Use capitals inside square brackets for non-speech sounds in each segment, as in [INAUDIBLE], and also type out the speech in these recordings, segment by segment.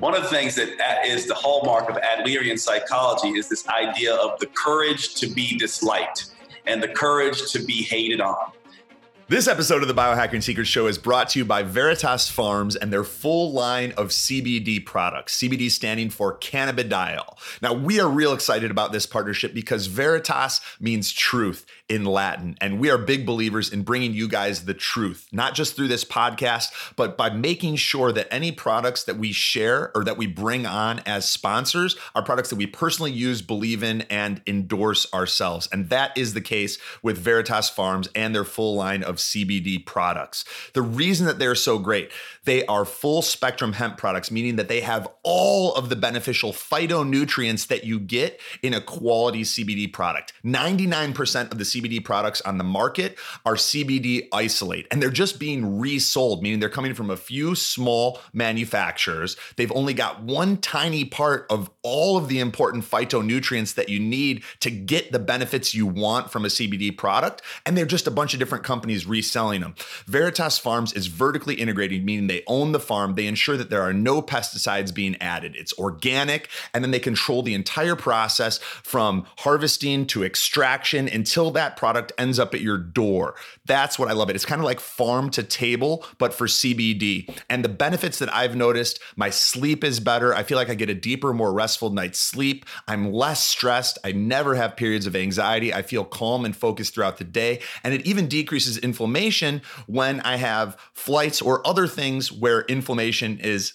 one of the things that is the hallmark of Adlerian psychology is this idea of the courage to be disliked and the courage to be hated on. This episode of the Biohacking Secrets Show is brought to you by Veritas Farms and their full line of CBD products, CBD standing for cannabidiol. Now, we are real excited about this partnership because Veritas means truth in Latin. And we are big believers in bringing you guys the truth, not just through this podcast, but by making sure that any products that we share or that we bring on as sponsors are products that we personally use, believe in, and endorse ourselves. And that is the case with Veritas Farms and their full line of CBD products. The reason that they're so great, they are full spectrum hemp products, meaning that they have all of the beneficial phytonutrients that you get in a quality CBD product. 99% of the CBD products on the market are CBD isolate, and they're just being resold, meaning they're coming from a few small manufacturers. They've only got one tiny part of all of the important phytonutrients that you need to get the benefits you want from a CBD product, and they're just a bunch of different companies reselling them. Veritas Farms is vertically integrated, meaning they own the farm, they ensure that there are no pesticides being added. It's organic, and then they control the entire process from harvesting to extraction until that product ends up at your door. That's what I love it. It's kind of like farm to table, but for CBD. And the benefits that I've noticed my sleep is better. I feel like I get a deeper, more restful night's sleep. I'm less stressed. I never have periods of anxiety. I feel calm and focused throughout the day. And it even decreases inflammation when I have flights or other things where inflammation is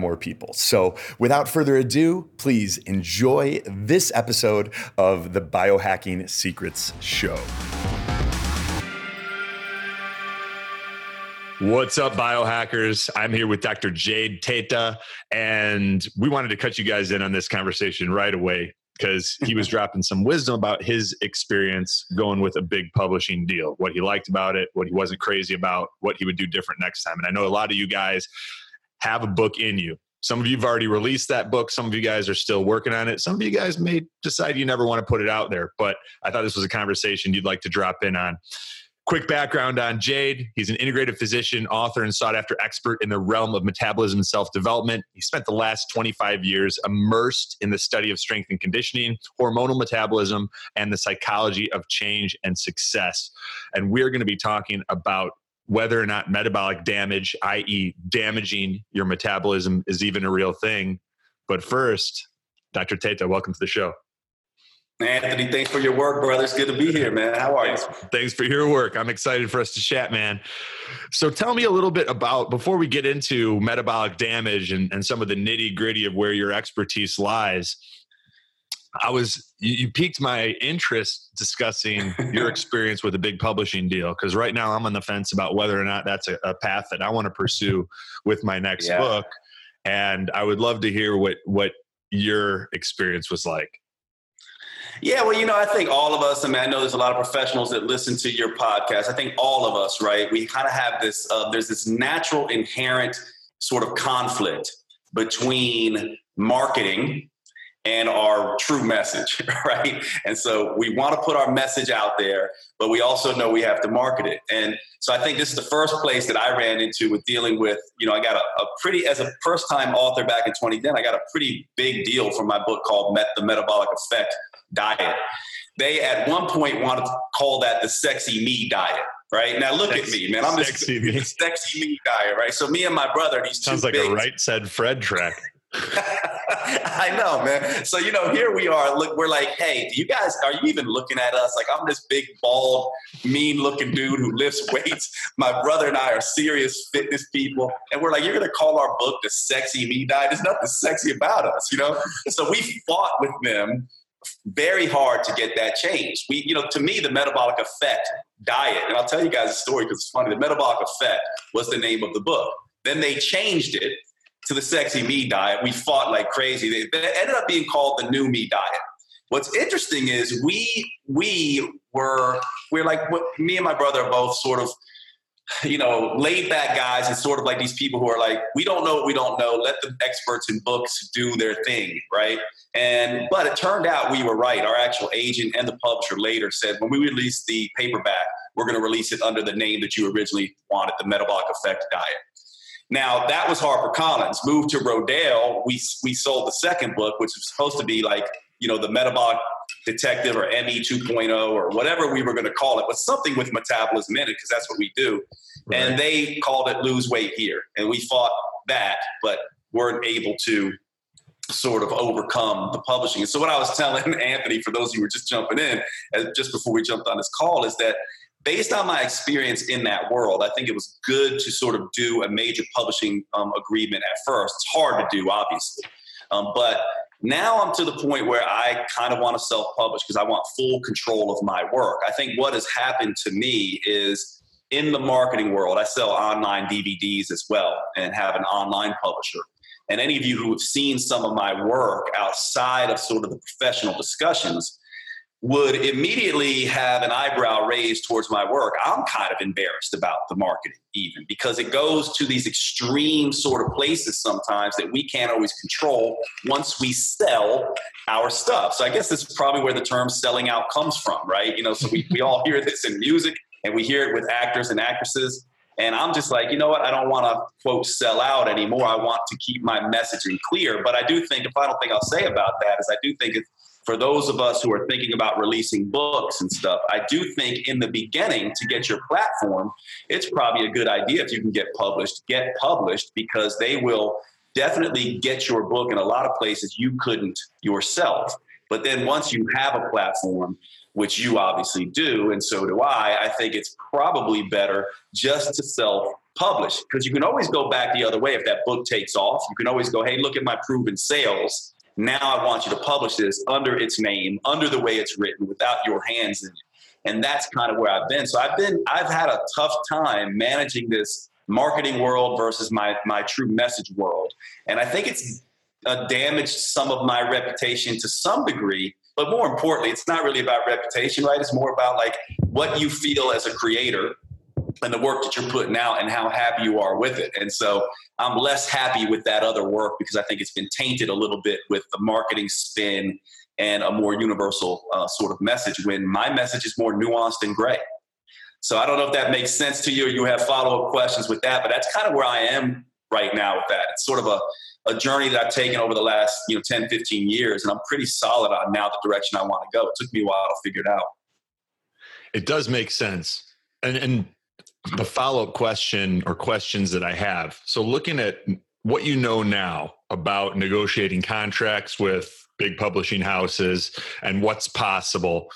more people. So, without further ado, please enjoy this episode of the Biohacking Secrets Show. What's up, biohackers? I'm here with Dr. Jade Teta, and we wanted to cut you guys in on this conversation right away because he was [LAUGHS] dropping some wisdom about his experience going with a big publishing deal, what he liked about it, what he wasn't crazy about, what he would do different next time. And I know a lot of you guys have a book in you. Some of you have already released that book. Some of you guys are still working on it. Some of you guys may decide you never want to put it out there, but I thought this was a conversation you'd like to drop in on. Quick background on Jade. He's an integrative physician, author, and sought after expert in the realm of metabolism and self development. He spent the last 25 years immersed in the study of strength and conditioning, hormonal metabolism, and the psychology of change and success. And we're going to be talking about whether or not metabolic damage, i.e., damaging your metabolism, is even a real thing. But first, Dr. Teta, welcome to the show. Anthony, thanks for your work, brother. It's good to be here, man. How are you? Thanks for your work. I'm excited for us to chat, man. So tell me a little bit about, before we get into metabolic damage and, and some of the nitty gritty of where your expertise lies, I was you, you piqued my interest discussing your [LAUGHS] experience with a big publishing deal because right now I'm on the fence about whether or not that's a, a path that I want to pursue with my next Yeah. book, and I would love to hear what what your experience was like. Yeah, well, you know, I think all of us, I mean, I know there's a lot of professionals that listen to your podcast. I think all of us, right, we kind of have this, uh, there's this natural inherent sort of conflict between marketing and our true message, [LAUGHS] right? And so we want to put our message out there, but we also know we have to market it. And so I think this is the first place that I ran into with dealing with, you know, I got a, a pretty, as a first time author back in 2010, I got a pretty big deal for my book called Met, The Metabolic Effect Diet. They at one point wanted to call that the sexy me diet. Right now, look at me, man. I'm this sexy me. [LAUGHS] sexy me diet, right? So me and my brother, these two Sounds like big, a right said Fred track. [LAUGHS] I know, man. So you know, here we are. Look, we're like, hey, do you guys are you even looking at us? Like, I'm this big, bald, mean-looking dude who lifts [LAUGHS] weights. My brother and I are serious fitness people, and we're like, you're gonna call our book the "Sexy Me Diet"? There's nothing sexy about us, you know. So we fought with them very hard to get that changed. We, you know, to me, the metabolic effect diet, and I'll tell you guys a story because it's funny. The metabolic effect was the name of the book. Then they changed it to the sexy me diet. We fought like crazy. They ended up being called the new me diet. What's interesting is we we were we're like me and my brother are both sort of you know laid back guys and sort of like these people who are like we don't know what we don't know. Let the experts in books do their thing, right? And but it turned out we were right. Our actual agent and the publisher later said when we release the paperback, we're going to release it under the name that you originally wanted, the Metabolic Effect Diet. Now that was HarperCollins. Moved to Rodale, we we sold the second book, which was supposed to be like you know the Metabolic Detective or ME 2.0 or whatever we were going to call it, but something with metabolism in it because that's what we do. And they called it Lose Weight Here, and we fought that, but weren't able to sort of overcome the publishing. And so what I was telling [LAUGHS] Anthony, for those of you who were just jumping in, uh, just before we jumped on this call, is that based on my experience in that world, I think it was good to sort of do a major publishing um, agreement at first. It's hard to do, obviously. Um, but now I'm to the point where I kind of want to self publish because I want full control of my work. I think what has happened to me is in the marketing world, I sell online DVDs as well and have an online publisher. And any of you who have seen some of my work outside of sort of the professional discussions would immediately have an eyebrow raised towards my work. I'm kind of embarrassed about the marketing, even because it goes to these extreme sort of places sometimes that we can't always control once we sell our stuff. So I guess this is probably where the term selling out comes from, right? You know, so we, we all hear this in music and we hear it with actors and actresses. And I'm just like, you know what? I don't want to quote sell out anymore. I want to keep my messaging clear. But I do think the final thing I'll say about that is I do think it's for those of us who are thinking about releasing books and stuff, I do think in the beginning to get your platform, it's probably a good idea if you can get published, get published because they will definitely get your book in a lot of places you couldn't yourself. But then once you have a platform, which you obviously do, and so do I, I think it's probably better just to self publish because you can always go back the other way if that book takes off. You can always go, hey, look at my proven sales. Now I want you to publish this under its name, under the way it's written, without your hands in it. And that's kind of where I've been. So I've been, I've had a tough time managing this marketing world versus my my true message world. And I think it's uh, damaged some of my reputation to some degree. But more importantly, it's not really about reputation, right? It's more about like what you feel as a creator and the work that you're putting out and how happy you are with it. And so I'm less happy with that other work because I think it's been tainted a little bit with the marketing spin and a more universal uh, sort of message when my message is more nuanced and gray. So I don't know if that makes sense to you or you have follow up questions with that, but that's kind of where I am right now with that. It's sort of a, a journey that I've taken over the last you know 10, 15 years, and I'm pretty solid on now the direction I want to go. It took me a while to figure it out. It does make sense. And and the follow-up question or questions that I have. So looking at what you know now about negotiating contracts with big publishing houses and what's possible.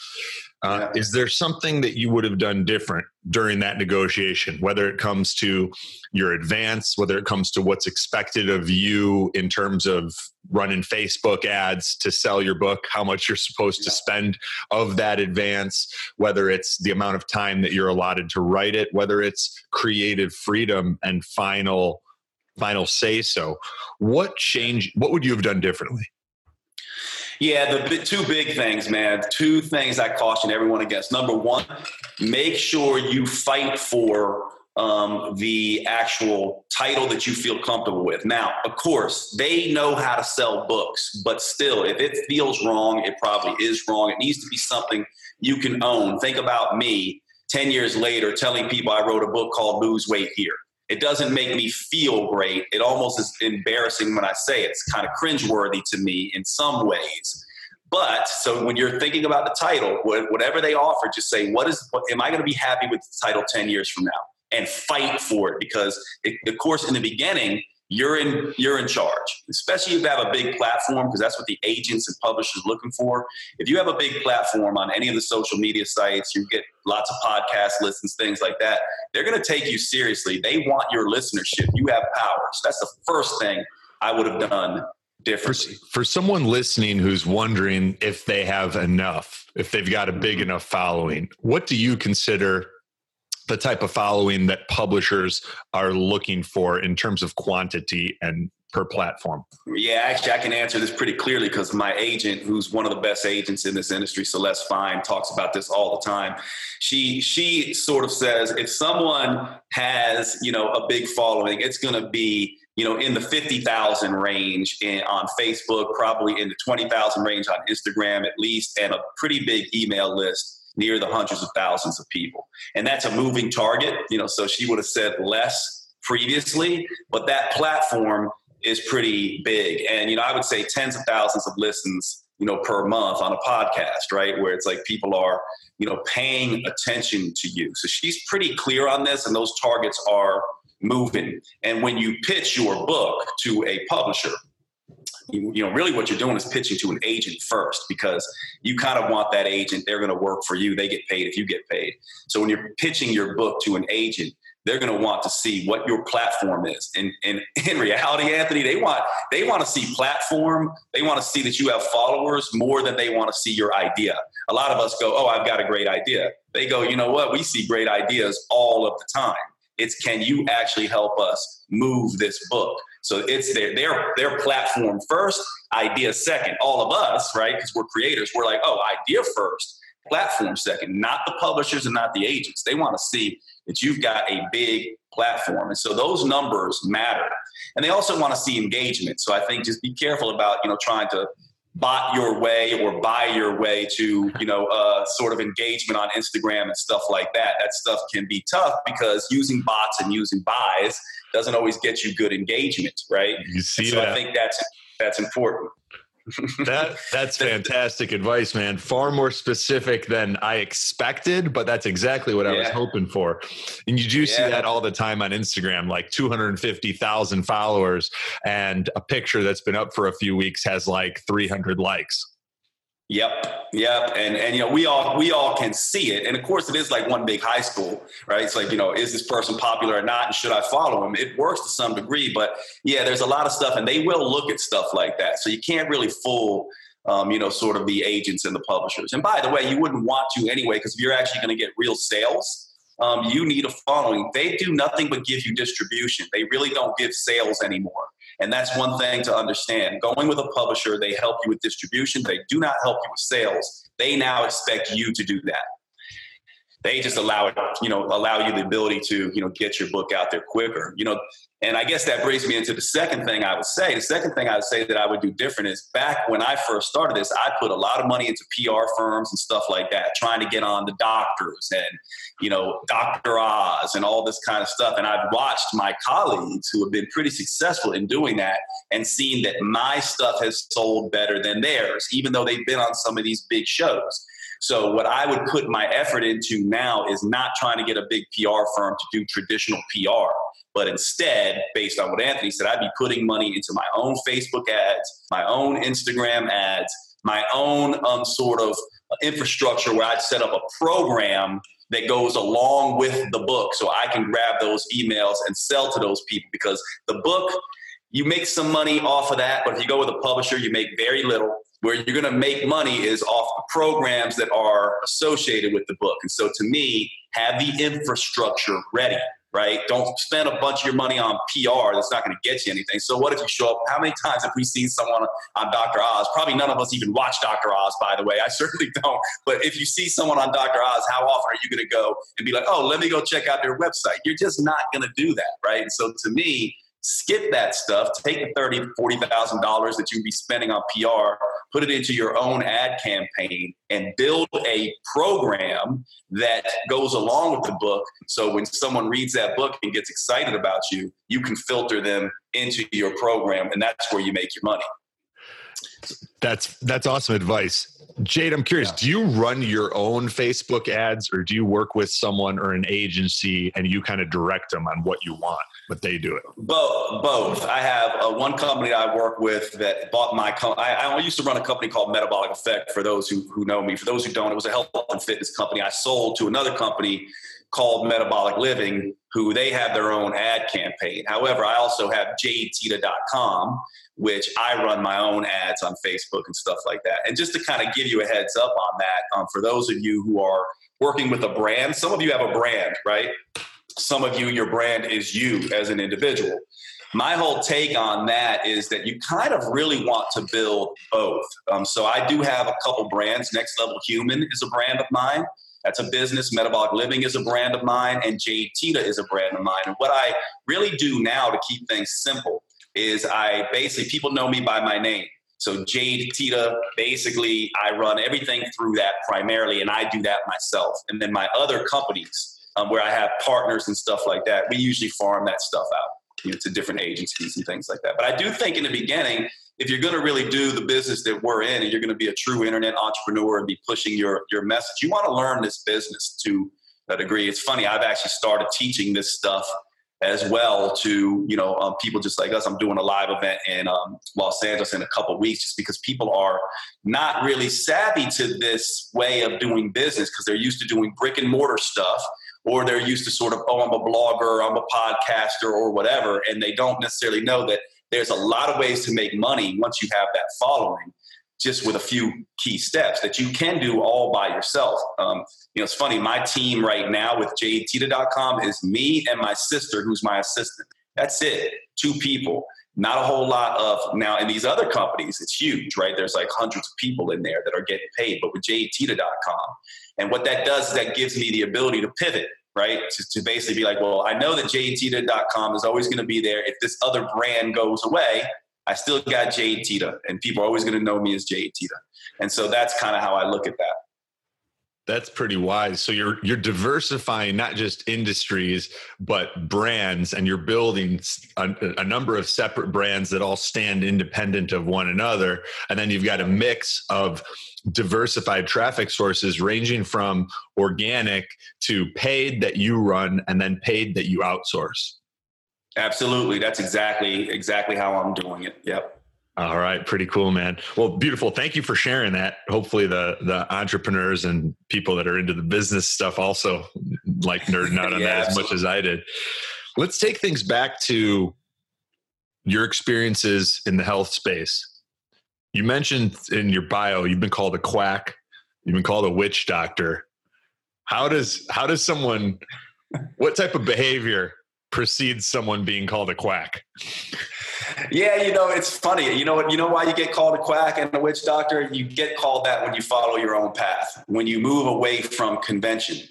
Uh, Is there something that you would have done different during that negotiation, whether it comes to your advance, whether it comes to what's expected of you in terms of running Facebook ads to sell your book, how much you're supposed to spend of that advance, whether it's the amount of time that you're allotted to write it, whether it's creative freedom and final final say so. What change what would you have done differently? Yeah, the two big things, man. Two things I caution everyone against. Number one, make sure you fight for um, the actual title that you feel comfortable with. Now, of course, they know how to sell books, but still, if it feels wrong, it probably is wrong. It needs to be something you can own. Think about me 10 years later telling people I wrote a book called Lose Weight Here it doesn't make me feel great. It almost is embarrassing when I say it. It's kind of cringeworthy to me in some ways. But so when you're thinking about the title, whatever they offer, just say, what is, what, am I going to be happy with the title 10 years from now? And fight for it because, it, of course, in the beginning, you're in you're in charge especially if you have a big platform because that's what the agents and publishers are looking for. If you have a big platform on any of the social media sites you get lots of podcast listens things like that they're going to take you seriously. They want your listenership. You have power. So that's the first thing i would have done differently. for, for someone listening who's wondering if they have enough if they've got a big enough following what do you consider the type of following that publishers are looking for in terms of quantity and per platform? Yeah, actually, I can answer this pretty clearly because my agent, who's one of the best agents in this industry, Celeste Fine, talks about this all the time. She she sort of says if someone has you know a big following, it's going to be you know in the fifty thousand range in, on Facebook, probably in the twenty thousand range on Instagram at least, and a pretty big email list near the hundreds of thousands of people. And that's a moving target, you know, so she would have said less previously, but that platform is pretty big. And, you know, I would say tens of thousands of listens, you know, per month on a podcast, right? Where it's like people are, you know, paying attention to you. So she's pretty clear on this, and those targets are moving. And when you pitch your book to a publisher, you, you know, really what you're doing is pitching to an agent first because you kind of want that agent. They're going to work for you. They get paid if you get paid. So when you're pitching your book to an agent, they're going to want to see what your platform is. And, and [LAUGHS] in reality, Anthony, they want they want to see platform. They want to see that you have followers more than they want to see your idea. A lot of us go, "Oh, I've got a great idea." They go, "You know what? We see great ideas all of the time. It's can you actually help us move this book?" So it's their their their platform first, idea second. All of us, right? Because we're creators, we're like, oh, idea first, platform second, not the publishers and not the agents. They want to see that you've got a big platform. And so those numbers matter. And they also want to see engagement. So I think just be careful about, you know, trying to bot your way or buy your way to you know uh, sort of engagement on instagram and stuff like that that stuff can be tough because using bots and using buys doesn't always get you good engagement, right? You see so that. I think that's that's important. That that's fantastic advice, man. Far more specific than I expected, but that's exactly what I was hoping for. And you do yeah. see that all the time on Instagram, like 250,000 followers, and a picture that's been up for a few weeks has like 300 likes. Yep, yep, and and you know we all we all can see it, and of course it is like one big high school, right? It's like you know is this person popular or not, and should I follow him? It works to some degree, but yeah, there's a lot of stuff, and they will look at stuff like that, so you can't really fool. Um, you know, sort of the agents and the publishers. And by the way, you wouldn't want to anyway, because if you're actually going to get real sales, um, you need a following. They do nothing but give you distribution. They really don't give sales anymore. And that's one thing to understand. Going with a publisher, they help you with distribution, they do not help you with sales. They now expect you to do that. They just allow it, you know, allow you the ability to, you know, get your book out there quicker. You know, and I guess that brings me into the second thing I would say. The second thing I would say that I would do different is back when I first started this, I put a lot of money into PR firms and stuff like that, trying to get on the doctors and, you know, Dr. Oz and all this kind of stuff. And I've watched my colleagues who have been pretty successful in doing that and seen that my stuff has sold better than theirs, even though they've been on some of these big shows. So what I would put my effort into now is not trying to get a big PR firm to do traditional PR, but instead, based on what Anthony said, I'd be putting money into my own Facebook ads, my own Instagram ads, my own um, sort of infrastructure where I'd set up a program that goes along with the book so I can grab those emails and sell to those people because the book you make some money off of that, but if you go with a publisher, you make very little. Where you're going to make money is off the programs that are associated with the book. And so to me, have the infrastructure ready, right? Don't spend a bunch of your money on PR that's not going to get you anything. So what if you show up? How many times have we seen someone on Dr. Oz? Probably none of us even watch Dr. Oz, by the way. I [LAUGHS] certainly don't. But if you see someone on Dr. Oz, how often are you going to go and be like, oh, let me go check out their website? You're just not going to do that, right? And so to me, skip that stuff take the thirty forty thousand dollars that you'd be spending on pr put it into your own ad campaign and build a program that goes along with the book. So when someone reads that book and gets excited about you you can filter them into your program and that's where you make your money that's that's awesome advice Jade, I'm curious, yeah. do you run your own Facebook ads or do you work with someone or an agency and you kind of direct them on what you want, but they do it? Both. Both. I have uh, one company I work with that bought my company. I, I used to run a company called Metabolic Effect for those who, who know me. For those who don't, it was a health and fitness company. I sold to another company called Metabolic Living, who they have their own ad campaign. However, I also have jadeTeta.com, which I run my own ads on Facebook and stuff like that. And just to kind of give you a heads up on that, um, for those of you who are working with a brand, some of you have a brand, right? Some of you, your brand is you as an individual. My whole take on that is that you kind of really want to build both. Um, so I do have a couple brands. Next Level Human is a brand of mine. That's a business. Metabolic Living is a brand of mine, and Jade Teta is a brand of mine. And what I really do now to keep things simple is I basically people know me by my name. So Jade Teta, basically, I run everything through that primarily, and I do that myself. And then my other companies, um, where I have partners and stuff like that, we usually farm that stuff out you know, to different agencies and things like that. But I do think in the beginning, if you're going to really do the business that we're in, and you're going to be a true internet entrepreneur and be pushing your your message, you want to learn this business to a degree. It's funny. I've actually started teaching this stuff as well to you know um, people just like us. I'm doing a live event in um, Los Angeles in a couple weeks, just because people are not really savvy to this way of doing business because they're used to doing brick and mortar stuff, or they're used to sort of oh I'm a blogger, I'm a podcaster, or whatever, and they don't necessarily know that there's a lot of ways to make money once you have that following just with a few key steps that you can do all by yourself. Um, you know, it's funny, my team right now with jadeteta.com is me and my sister, who's my assistant. That's it, two people. Not a whole lot of now in these other companies, it's huge, right? There's like hundreds of people in there that are getting paid, but with jadeteta.com. And what that does is that gives me the ability to pivot, right? To, to basically be like, well, I know that jadeteta.com is always going to be there. If this other brand goes away, I still got Jade Teta, and people are always going to know me as Jade Teta. And so that's kind of how I look at that. That's pretty wise. So you're you're diversifying not just industries but brands, and you're building a, a, number of separate brands that all stand independent of one another. And then you've got a mix of diversified traffic sources, ranging from organic to paid that you run, and then paid that you outsource. Absolutely. That's exactly exactly how I'm doing it. Yep. All right, pretty cool, man. Well, beautiful. Thank you for sharing that. Hopefully, the the entrepreneurs and people that are into the business stuff also like nerding out on yeah, that as much as I did. Let's take things back to your experiences in the health space. You mentioned in your bio you've been called a quack, you've been called a witch doctor. How does how does someone what type of behavior precedes someone being called a quack. Yeah, you know, it's funny. You know? You know why you get called a quack and a witch doctor? You get called that when you follow your own path, when you move away from convention.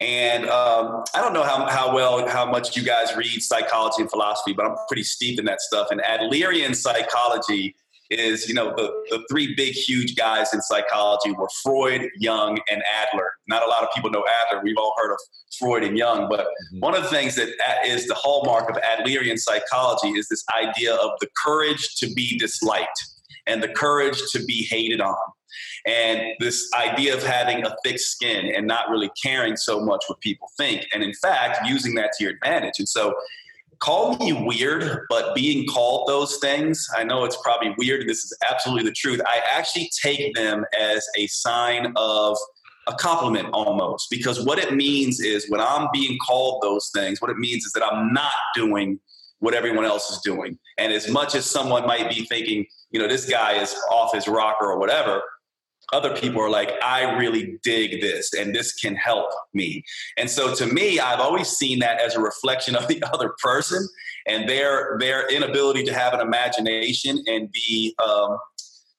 And um, I don't know how, how well, how much you guys read psychology and philosophy, but I'm pretty steeped in that stuff. And Adlerian psychology is, you know, the, the three big, huge guys in psychology were Freud, Jung, and Adler. Not a lot of people know Adler. We've all heard of Freud and Jung, but mm-hmm. one of the things that is the hallmark of Adlerian psychology is this idea of the courage to be disliked and the courage to be hated on. And this idea of having a thick skin and not really caring so much what people think. And in fact, using that to your advantage. And so call me weird, but being called those things, I know it's probably weird. and This is absolutely the truth. I actually take them as a sign of a compliment almost because what it means is when I'm being called those things, what it means is that I'm not doing what everyone else is doing. And as much as someone might be thinking, you know, this guy is off his rocker or whatever, other people are like, I really dig this and this can help me. And so to me, I've always seen that as a reflection of the [LAUGHS] other person and their their inability to have an imagination and be um,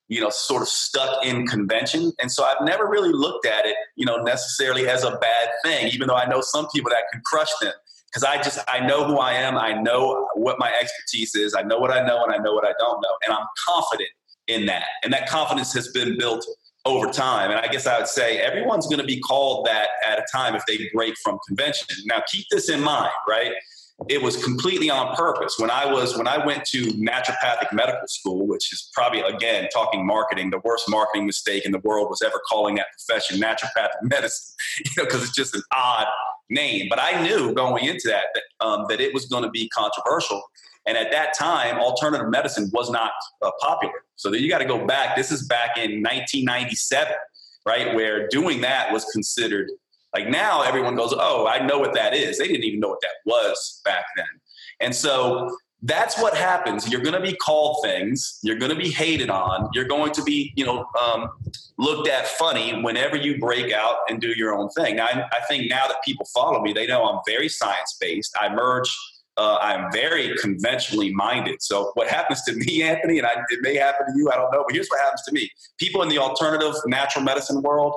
you know sort of stuck in convention. And so i've never really looked at it you know necessarily as a bad thing even though i know some people that can crush them. Because i just i know who i am. I know what my expertise is. I know what i know and i know what i don't know. And i'm confident in that. And that confidence has been built over time and i guess i would say everyone's going to be called that at a time if they break from convention now keep this in mind right it was completely on purpose. When I was when I went to naturopathic medical school, which is probably again talking marketing, the worst marketing mistake in the world was ever calling that profession naturopathic [LAUGHS] medicine, you know, because it's just an odd name. But I knew going into that that, um, that it was going to be controversial. And at that time, alternative medicine was not uh, popular. So you got to go back. This is back in 1997, right, where doing that was considered like now, everyone goes, "Oh, I know what that is." They didn't even know what that was back then, and so that's what happens. You're going to be called things. You're going to be hated on. You're going to be, you know, um, looked at funny whenever you break out and do your own thing. Now, I, I think now that people follow me, they know I'm very science based. I merge. Uh, I'm very conventionally minded. So what happens to [LAUGHS] me, Anthony, and I, it may happen to you, I don't know, but here's what happens to me. People in the alternative natural medicine world,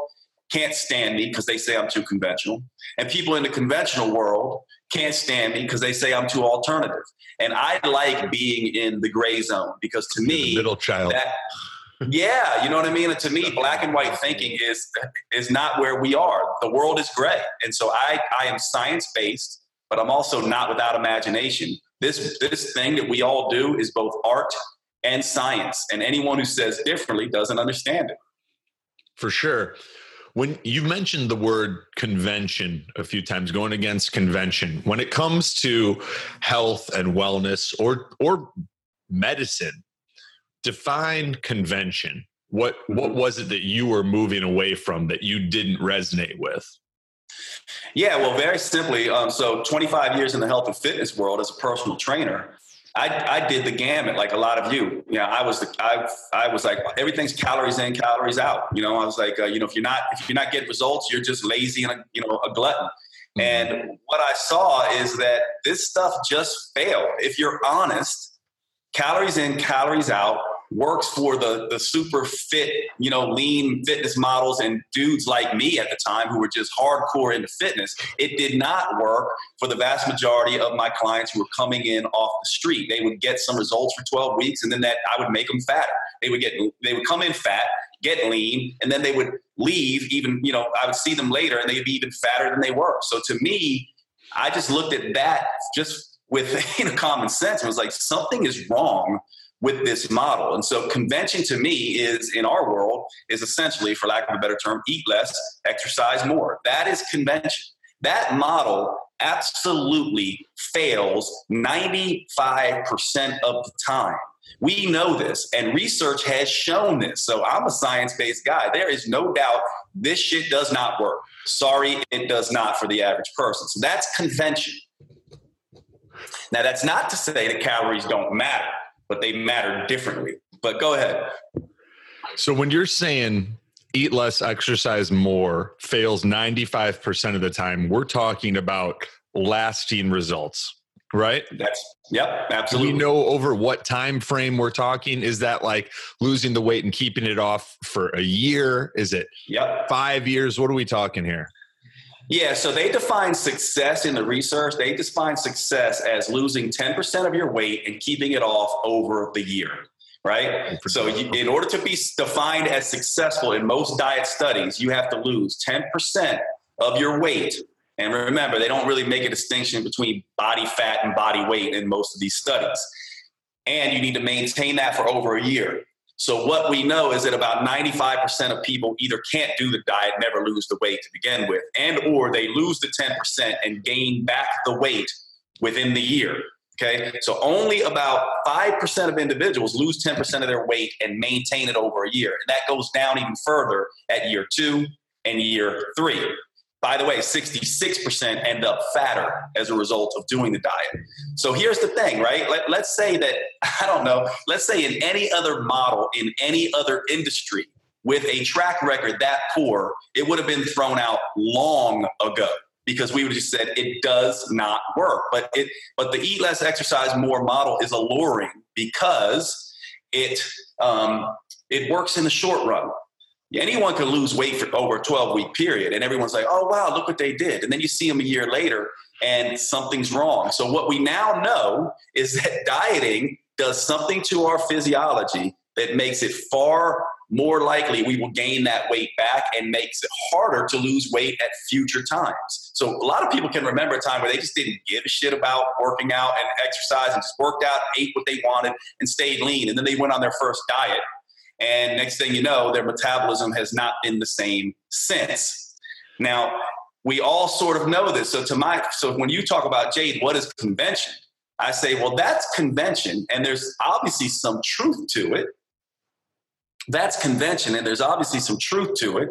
can't stand me because they say I'm too conventional. And people in the conventional world can't stand me because they say I'm too alternative. And I like being in the gray zone because to me, middle child. That, yeah, you know what I mean. And to me, black and white thinking is is not where we are. The world is gray, and so I I am science based, but I'm also not without imagination. This this thing that we all do is both art and science, and anyone who says differently doesn't understand it. For sure. When you mentioned the word convention a few times, going against convention, when it comes to health and wellness or or medicine, define convention. What what was it that you were moving away from that you didn't resonate with? Yeah, well, very simply. Um, so, 25 years in the health and fitness world as a personal trainer, I, I did the gamut like a lot of you. You know, I was the, I, I was like everything's calories in, calories out. You know, I was like, uh, you know, if you're not if you're not getting results, you're just lazy and a, you know a glutton. Mm-hmm. And what I saw is that this stuff just failed. If you're honest, calories in, calories out works for the the super fit, you know, lean fitness models and dudes like me at the time who were just hardcore into fitness. It did not work for the vast majority of my clients who were coming in off the street. They would get some results for 12 weeks and then that I would make them fatter. They would get they would come in fat, get lean, and then they would leave even, you know, I would see them later and they'd be even fatter than they were. So to me, I just looked at that just with [LAUGHS] you know, common sense and was like, something is wrong with this model. And so convention to me is in our world is essentially, for lack of a better term, eat less, exercise more. That is convention. That model absolutely fails 95% of the time. We know this, and research has shown this. So I'm a science based guy. There is no doubt this shit does not work. Sorry, it does not for the average person. So that's convention. Now, that's not to say that calories don't matter but they matter differently. But go ahead. So when you're saying eat less, exercise more fails 95% of the time, we're talking about lasting results, right? That's yep, absolutely. Do we know over what time frame we're talking? Is that like losing the weight and keeping it off for a year? Is it yep. 5 years? What are we talking here? Yeah, so they define success in the research. They define success as losing 10% of your weight and keeping it off over the year, right? So, you, in order to be defined as successful in most diet studies, you have to lose 10% of your weight. And remember, they don't really make a distinction between body fat and body weight in most of these studies. And you need to maintain that for over a year. So what we know is that about 95% of people either can't do the diet, never lose the weight to begin with, and or they lose the 10% and gain back the weight within the year. Okay, so only about 5% of individuals lose 10% of their weight and maintain it over a year. And that goes down even further at year two and year three. By the way, 66% end up fatter as a result of doing the diet. So here's the thing, right? Let, let's say that, [LAUGHS] I don't know, let's say in any other model, in any other industry, with a track record that poor, it would have been thrown out long ago because we would have just said it does not work. But it but the eat less, exercise more model is alluring because it um, it works in the short run. Anyone can lose weight for over a 12 week period, and everyone's like, oh, wow, look what they did. And then you see them a year later, and something's wrong. So, what we now know is [LAUGHS] that dieting does something to our physiology that makes it far more likely we will gain that weight back and makes it harder to lose weight at future times. So a lot of people can remember a time where they just didn't give a shit about working out and exercise and just worked out, ate what they wanted, and stayed lean. And then they went on their first diet. And next thing you know, their metabolism has not been the same since. Now, we all sort of know this. So to my so when you talk about Jade, what is convention? I say, well, that's convention, and there's obviously some truth to it that's convention, and there's obviously some truth to it,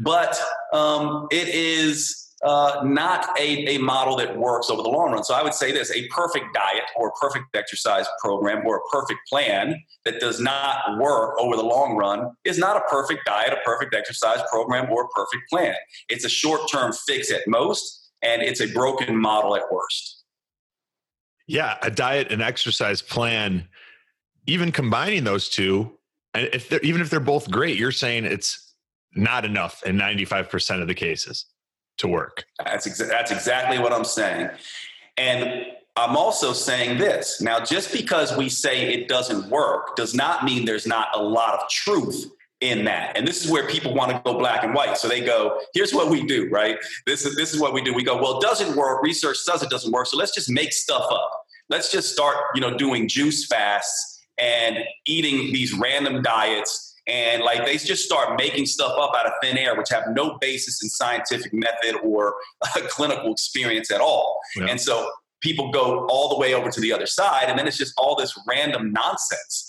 but um, it is uh, not a, a model that works over the long run. So I would say this a perfect diet or a perfect exercise program or a perfect plan that does not work over the long run is not a perfect diet, a perfect exercise program, or a perfect plan. It's a short term fix at most, and it's a broken model at worst. Yeah, a diet and exercise plan, even combining those two, and if they're even if they're both great, you're saying it's not enough in 95% of the cases to work. That's exa- that's exactly what I'm saying. And I'm also saying this. Now just because we say it doesn't work does not mean there's not a lot of truth in that. And this is where people want to go black and white. So they go, here's what we do, right? This is this is what we do. We go, well, it doesn't work. Research says it doesn't work. So let's just make stuff up. Let's just start, you know, doing juice fasts and eating these random diets and like they just start making stuff up out of thin air which have no basis in scientific method or [LAUGHS] uh, clinical experience at all. Yeah. and so people go all the way over to the other side and then it's just all this random nonsense.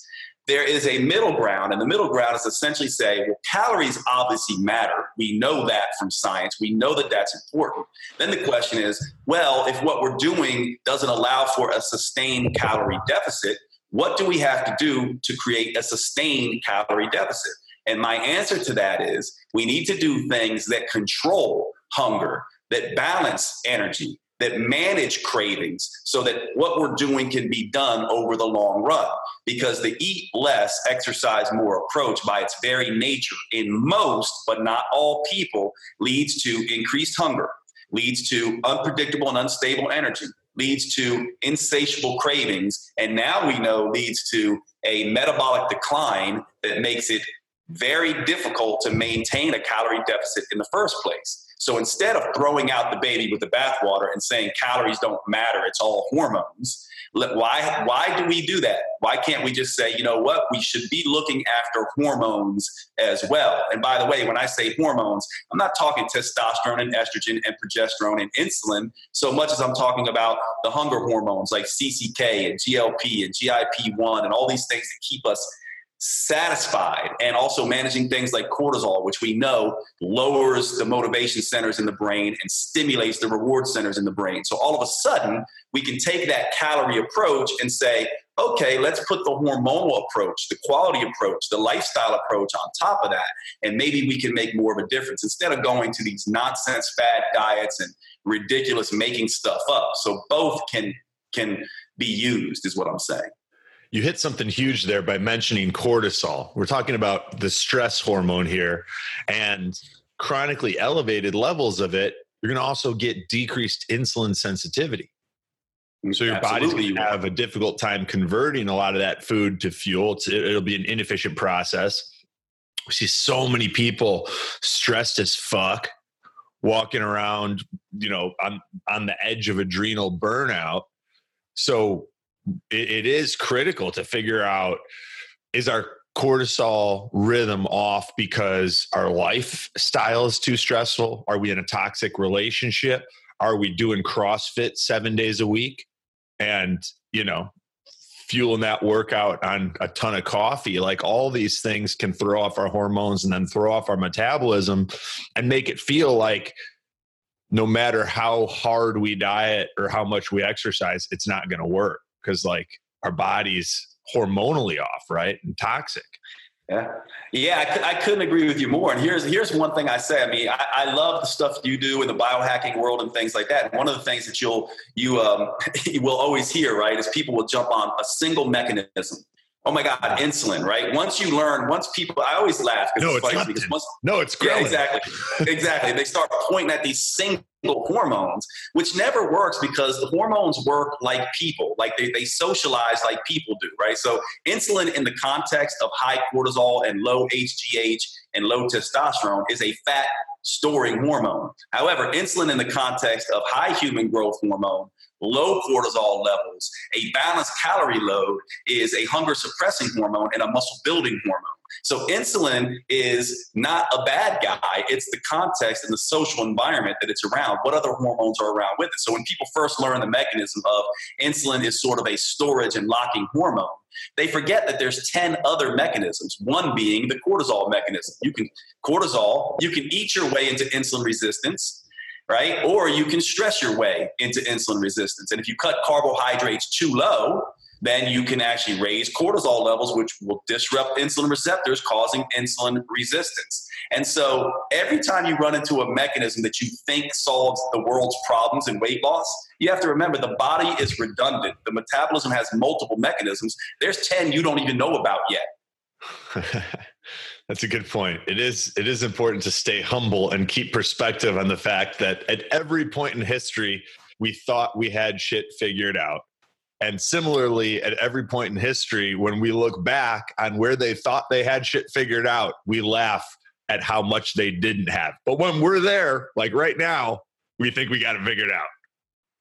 There is a middle ground and the middle ground is essentially say well calories obviously matter. We know that from science. We know that that's important. Then the question is well if what we're doing doesn't allow for a sustained calorie deficit what do we have to do to create a sustained calorie deficit? And my answer to that is we need to do things that control hunger, that balance energy, that manage cravings so that what we're doing can be done over the long run. Because the eat less, exercise more approach, by its very nature, in most, but not all people, leads to increased hunger, leads to unpredictable and unstable energy, leads to insatiable cravings, and now we know leads to a metabolic decline that makes it very difficult to maintain a calorie deficit in the first place. So instead of throwing out the baby with the bathwater and saying calories don't matter, it's all hormones, why, why do we do that? Why can't we just say, you know what, we should be looking after hormones as well? And by the way, when I say hormones, I'm not talking testosterone and estrogen and progesterone and insulin so much as I'm talking about the hunger hormones like CCK and GLP and GIP1 and all these things that keep us satisfied and also managing things like cortisol, which we know lowers the motivation centers in the brain and stimulates the reward centers in the brain. So all of a sudden, we can take that calorie approach and say, okay, let's put the hormonal approach, the quality approach, the lifestyle approach on top of that. And maybe we can make more of a difference instead of going to these nonsense fad diets and ridiculous making stuff up. So both can can be used is what I'm saying. You hit something huge there by mentioning cortisol. We're talking about the stress hormone here and chronically elevated levels of it. You're going to also get decreased insulin sensitivity. So your Absolutely. body's going to have a difficult time converting a lot of that food to fuel. It's, it'll be an inefficient process. We see so many people stressed as fuck, walking around, you know, on on the edge of adrenal burnout. So it, it is critical to figure out is our cortisol rhythm off because our lifestyle is too stressful? Are we in a toxic relationship? Are we doing CrossFit seven days a week? And you know, fueling that workout on a ton of coffee. Like all these things can throw off our hormones and then throw off our metabolism and make it feel like no matter how hard we diet or how much we exercise, it's not going to work because like our body's hormonally off, right? And toxic. Yeah, yeah, I, I, couldn't agree with you more. And here's here's one thing I say. I mean, I, I, love the stuff you do in the biohacking world and things like that. And one of the things that you'll you um, [LAUGHS] you will always hear, right, is people will jump on a single mechanism. Oh my God, insulin, right? Once you learn, once people, I always laugh no, it's, it's because once, no, it's yeah, exactly, exactly. They start pointing at these single hormones, which never works because the hormones work like people, like they, they socialize like people do, right? So insulin in the context of high cortisol and low HGH and low testosterone is a fat storing hormone. However, insulin in the context of high human growth hormone low cortisol levels, a balanced calorie load is a hunger suppressing hormone and a muscle building hormone. So insulin is not a bad guy. It's the context and the social environment that it's around. What other hormones are around with it? So when people first learn the mechanism of insulin is sort of a storage and locking hormone, they forget that there's 10 other mechanisms, one being the cortisol mechanism. You can cortisol, you can eat your way into insulin resistance right? Or you can stress your way into insulin resistance. And if you cut carbohydrates too low, then you can actually raise cortisol levels, which will disrupt insulin receptors, causing insulin resistance. And so every time you run into a mechanism that you think solves the world's problems in weight loss, you have to remember the body is redundant. The metabolism has multiple mechanisms. There's 10 you don't even know about yet. [LAUGHS] That's a good point. It is it is important to stay humble and keep perspective on the fact that at every point in history we thought we had shit figured out. And similarly, at every point in history, when we look back on where they thought they had shit figured out, we laugh at how much they didn't have. But when we're there, like right now, we think we got it figured out.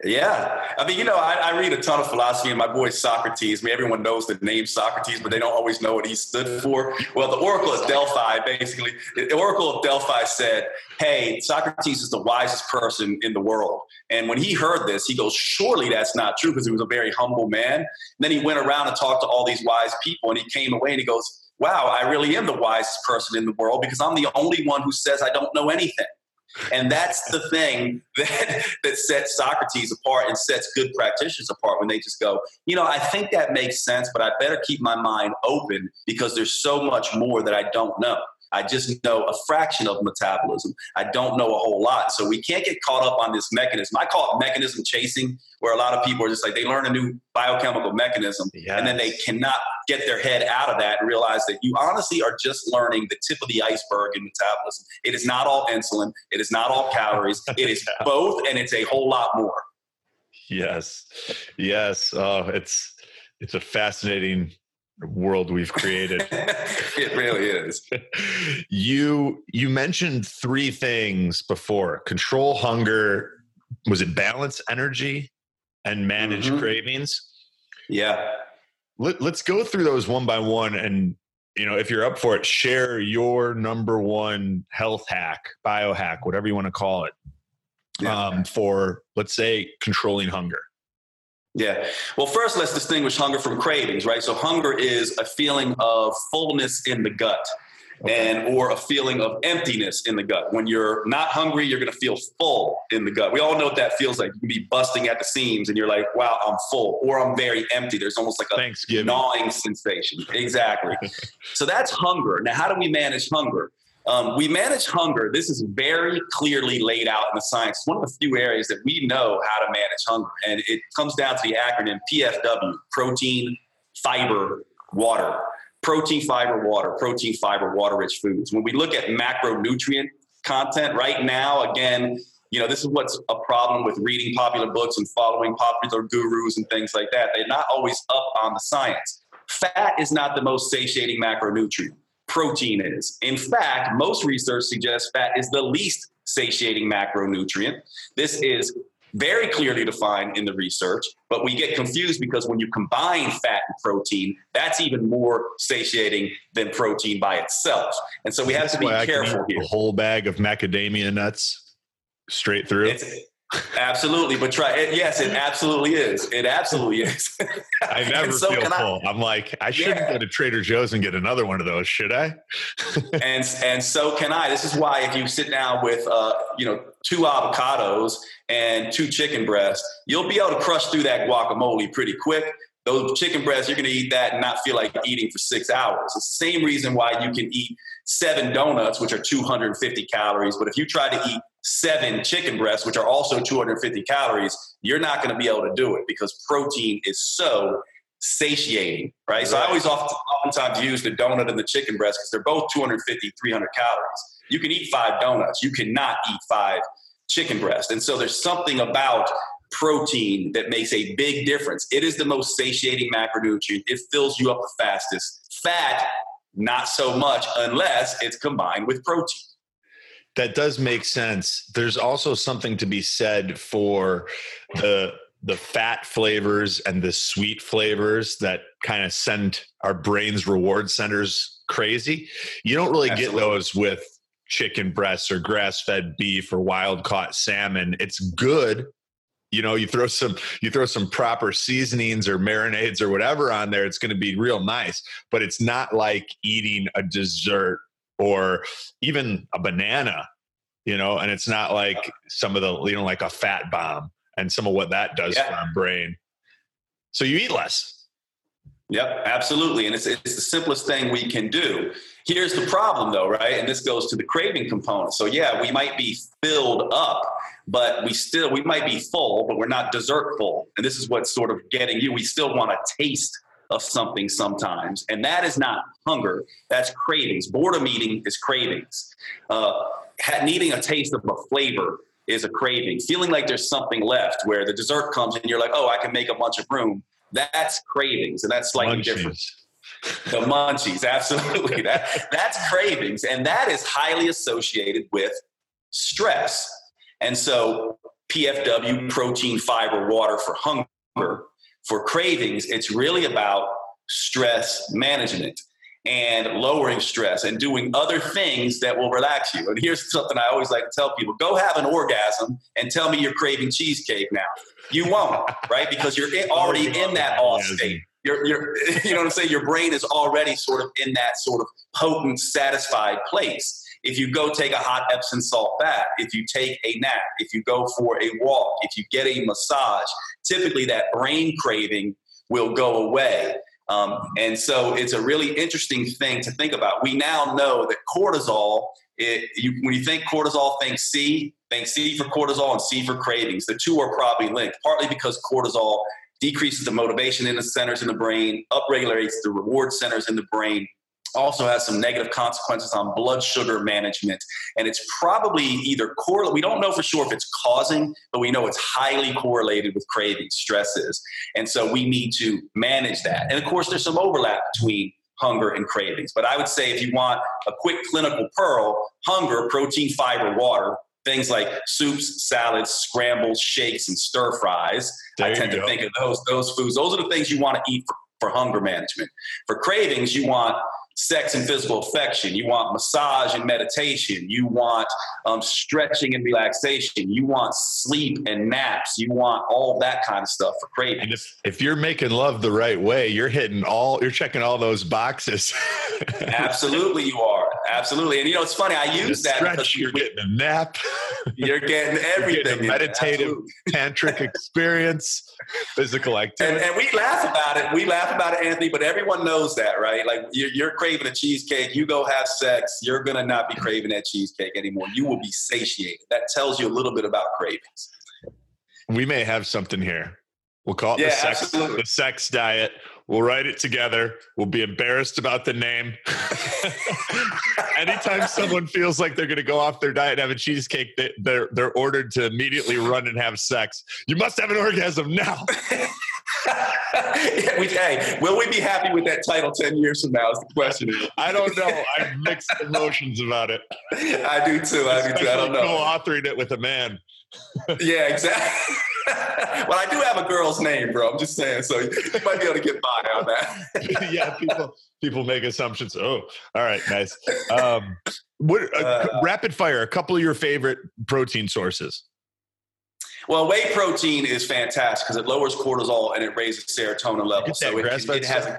Yeah. I mean, you know, I, I, read a ton of philosophy, and my boy Socrates, I mean, everyone knows the name Socrates, but they don't always know what he stood for. Well, the Oracle of Delphi, basically, the Oracle of Delphi said, Hey, Socrates is the wisest person in the world. And when he heard this, he goes, Surely that's not true because he was a very humble man. And then he went around and talked to all these wise people, and he came away and he goes, Wow, I really am the wisest person in the world because I'm the only one who says I don't know anything. And that's the thing [LAUGHS] that, that sets Socrates apart and sets good practitioners apart when they just go, you know, I think that makes sense, but I better keep my mind open because there's so much more that I don't know. I just know a fraction of metabolism. I don't know a whole lot. So we can't get caught up on this mechanism. I call it mechanism chasing, where a lot of people are just like they learn a new biochemical mechanism yes. and then they cannot get their head out of that and realize that you honestly are just learning the tip of the iceberg in metabolism. It is not all insulin, it is not all calories, it is [LAUGHS] both, and it's a whole lot more. Yes. Yes. Oh, it's it's a fascinating world we've created. [LAUGHS] it really is. you you mentioned three things before: control hunger, was it balance energy, and manage mm-hmm. cravings. Yeah. Let, let's go through those one by one, and you know, if you're up for it, share your number one health hack, biohack, whatever you want to call it, yeah. um, for let's say controlling hunger. Yeah. Well, first, let's distinguish hunger from cravings, right? So, hunger is a feeling of fullness in the gut. Okay. and or a feeling of emptiness in the gut. When you're not hungry, you're going to feel full in the gut. We all know what that feels like. You can be busting at the seams, and you're like, "Wow, I'm full," or "I'm very empty." There's almost like a gnawing sensation. Exactly. [LAUGHS] so that's hunger. Now, how do we manage hunger? Um, we manage hunger. This is very clearly laid out in the science. It's one of the few areas that we know how to manage hunger. And it comes down to the acronym PFW protein, fiber, water. Protein, fiber, water, protein, fiber, water rich foods. When we look at macronutrient content right now, again, you know, this is what's a problem with reading popular books and following popular gurus and things like that. They're not always up on the science. Fat is not the most satiating macronutrient protein is. In fact, most research suggests fat is the least satiating macronutrient. This is very clearly defined in the research, but we get confused because when you combine fat and protein, that's even more satiating than protein by itself. And so we have to be careful here. A whole bag of macadamia nuts straight through. It's, Absolutely, but try it. Yes, it absolutely is. It absolutely is. [LAUGHS] I never so feel can I. full. I'm like, I shouldn't Yeah. go to Trader Joe's and get another one of those, should I? [LAUGHS] and and so can I. This is why if you sit down with uh, you know two avocados and two chicken breasts, you'll be able to crush through that guacamole pretty quick. Those chicken breasts, you're going to eat that and not feel like eating for six hours. It's the same reason why you can eat seven donuts, which are 250 calories. But if you try to eat seven chicken breasts, which are also 250 calories, you're not going to be able to do it because protein is so satiating, right? So I always often, oftentimes use the donut and the chicken breast because they're both 250, 300 calories. You can eat five donuts. You cannot eat five chicken breast. And so there's something about protein that makes a big difference. It is the most satiating macronutrient. It fills you up the fastest. Fat, not so much unless it's combined with protein. That does make sense. There's also something to be said for the the fat flavors and the sweet flavors that kind of send our brains reward centers crazy. You don't really Absolutely. get those with chicken breasts or grass-fed beef or wild caught salmon. It's good. You know, you throw some you throw some proper seasonings or marinades or whatever on there, it's going to be real nice, but it's not like eating a dessert or even a banana, you know, and it's not like some of the, you know, like a fat bomb and some of what that does Yeah. for our brain. So you eat less. Yep, absolutely. And it's, it's the simplest thing we can do. Here's the problem, though, right? And this goes to the craving component. So, yeah, we might be filled up, but we still, we might be full, but we're not dessert full. And this is what's sort of getting you. We still want to taste of something sometimes. And that is not hunger, that's cravings. Boredom eating is cravings. Uh, needing a taste of a flavor is a craving. Feeling like there's something left where the dessert comes and you're like, oh, I can make a bunch of room. That's cravings, and that's slightly different. The munchies, absolutely. [LAUGHS] that that's cravings, and that is highly associated with stress. And so, PFW, protein, fiber, water for hunger. For cravings, it's really about stress management and lowering stress and doing other things that will relax you. And here's something I always like to tell people go have an orgasm and tell me you're craving cheesecake now. You won't, right? Because you're already in that awe state. You're, you're, [LAUGHS] you know what I'm saying? Your brain is already sort of in that sort of potent, satisfied place. If you go take a hot Epsom salt bath, if you take a nap, if you go for a walk, if you get a massage, typically that brain craving will go away. Um, and so it's a really interesting thing to think about. We now know that cortisol, it, you, when you think cortisol, think C, think C for cortisol and C for cravings. The two are probably linked, partly because cortisol decreases the motivation in the centers in the brain, upregulates the reward centers in the brain, also has some negative consequences on blood sugar management. And it's probably either correlated, we don't know for sure if it's causing, but we know it's highly correlated with cravings, stresses. And so we need to manage that. And of course, there's some overlap between hunger and cravings. But I would say if you want a quick clinical pearl, hunger, protein, fiber, water, things like soups, salads, scrambles, shakes, and stir fries. There I tend to think of those those foods. Those are the things you want to eat for, for hunger management. For cravings, you want sex and physical affection. You want massage and meditation. You want um, stretching and relaxation. You want sleep and naps. You want all that kind of stuff for cravings. And if, if you're making love the right way, you're hitting all, you're checking all those boxes. [LAUGHS] Absolutely, you are. Absolutely. And you know, it's funny. I use that stretch, because you're we- getting a nap, [LAUGHS] you're getting [LAUGHS] you're everything. getting a meditative, [LAUGHS] tantric experience, physical And, activity. and we laugh about it. We laugh about it, Anthony, but everyone knows that, right? Like you're, you're craving a cheesecake, you go have sex, you're going to not be craving that cheesecake anymore. You will be satiated. That tells you a little bit about cravings. we may have something here. We'll call it the Yeah, sex absolutely. the sex diet. We'll write it together. We'll be embarrassed about the name. Anytime someone feels like they're going to go off their diet and have a cheesecake, they, they're they're ordered to immediately run and have sex. You must have an orgasm now. Yeah, [LAUGHS] we, hey, will we be happy with that title 10 years from now? Is the question. I don't know. I have mixed emotions about it. I do too. I do too. I don't know. Co-authoring it with a man. Yeah, exactly. [LAUGHS] well, I do have a girl's name, bro. I'm just saying. So you might be able to get by on that. [LAUGHS] yeah, people people make assumptions. Oh, all right, nice. Um, what uh, Uh, rapid fire? A couple of your favorite protein sources. Well, whey protein is fantastic because it lowers cortisol and it raises serotonin levels. So it, it has. stuff?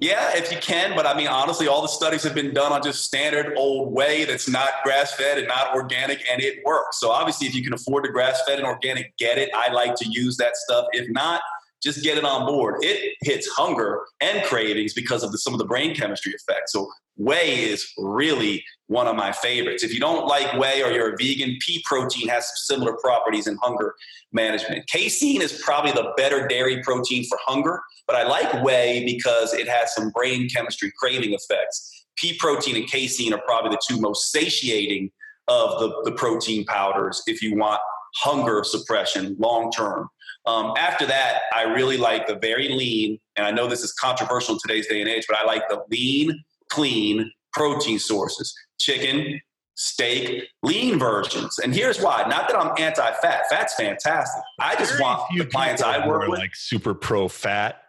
Yeah, if you can, but I mean, honestly, all the studies have been done on just standard old whey that's not grass fed and not organic, and it works. So obviously, if you can afford the grass fed and organic, get it. I like to use that stuff. If not, just get it on board. It hits hunger and cravings because of the, some of the brain chemistry effects. So whey is really one of my favorites. If you don't like whey or you're a vegan, pea protein has some similar properties in hunger management. Casein is probably the better dairy protein for hunger, but I like whey because it has some brain chemistry craving effects. Pea protein and casein are probably the two most satiating of the, the protein powders if you want hunger suppression long term. Um, after that, I really like the very lean, and I know this is controversial in today's day and age, but I like the lean, clean protein sources chicken, steak, lean versions. And here's why not that I'm anti fat, fat's fantastic. I just Very want the clients I work with. like super pro fat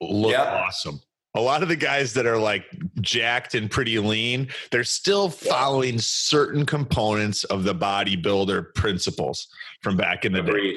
look Yep. awesome. A lot of the guys that are like jacked and pretty lean, they're still following certain components of the bodybuilder principles from back in the day.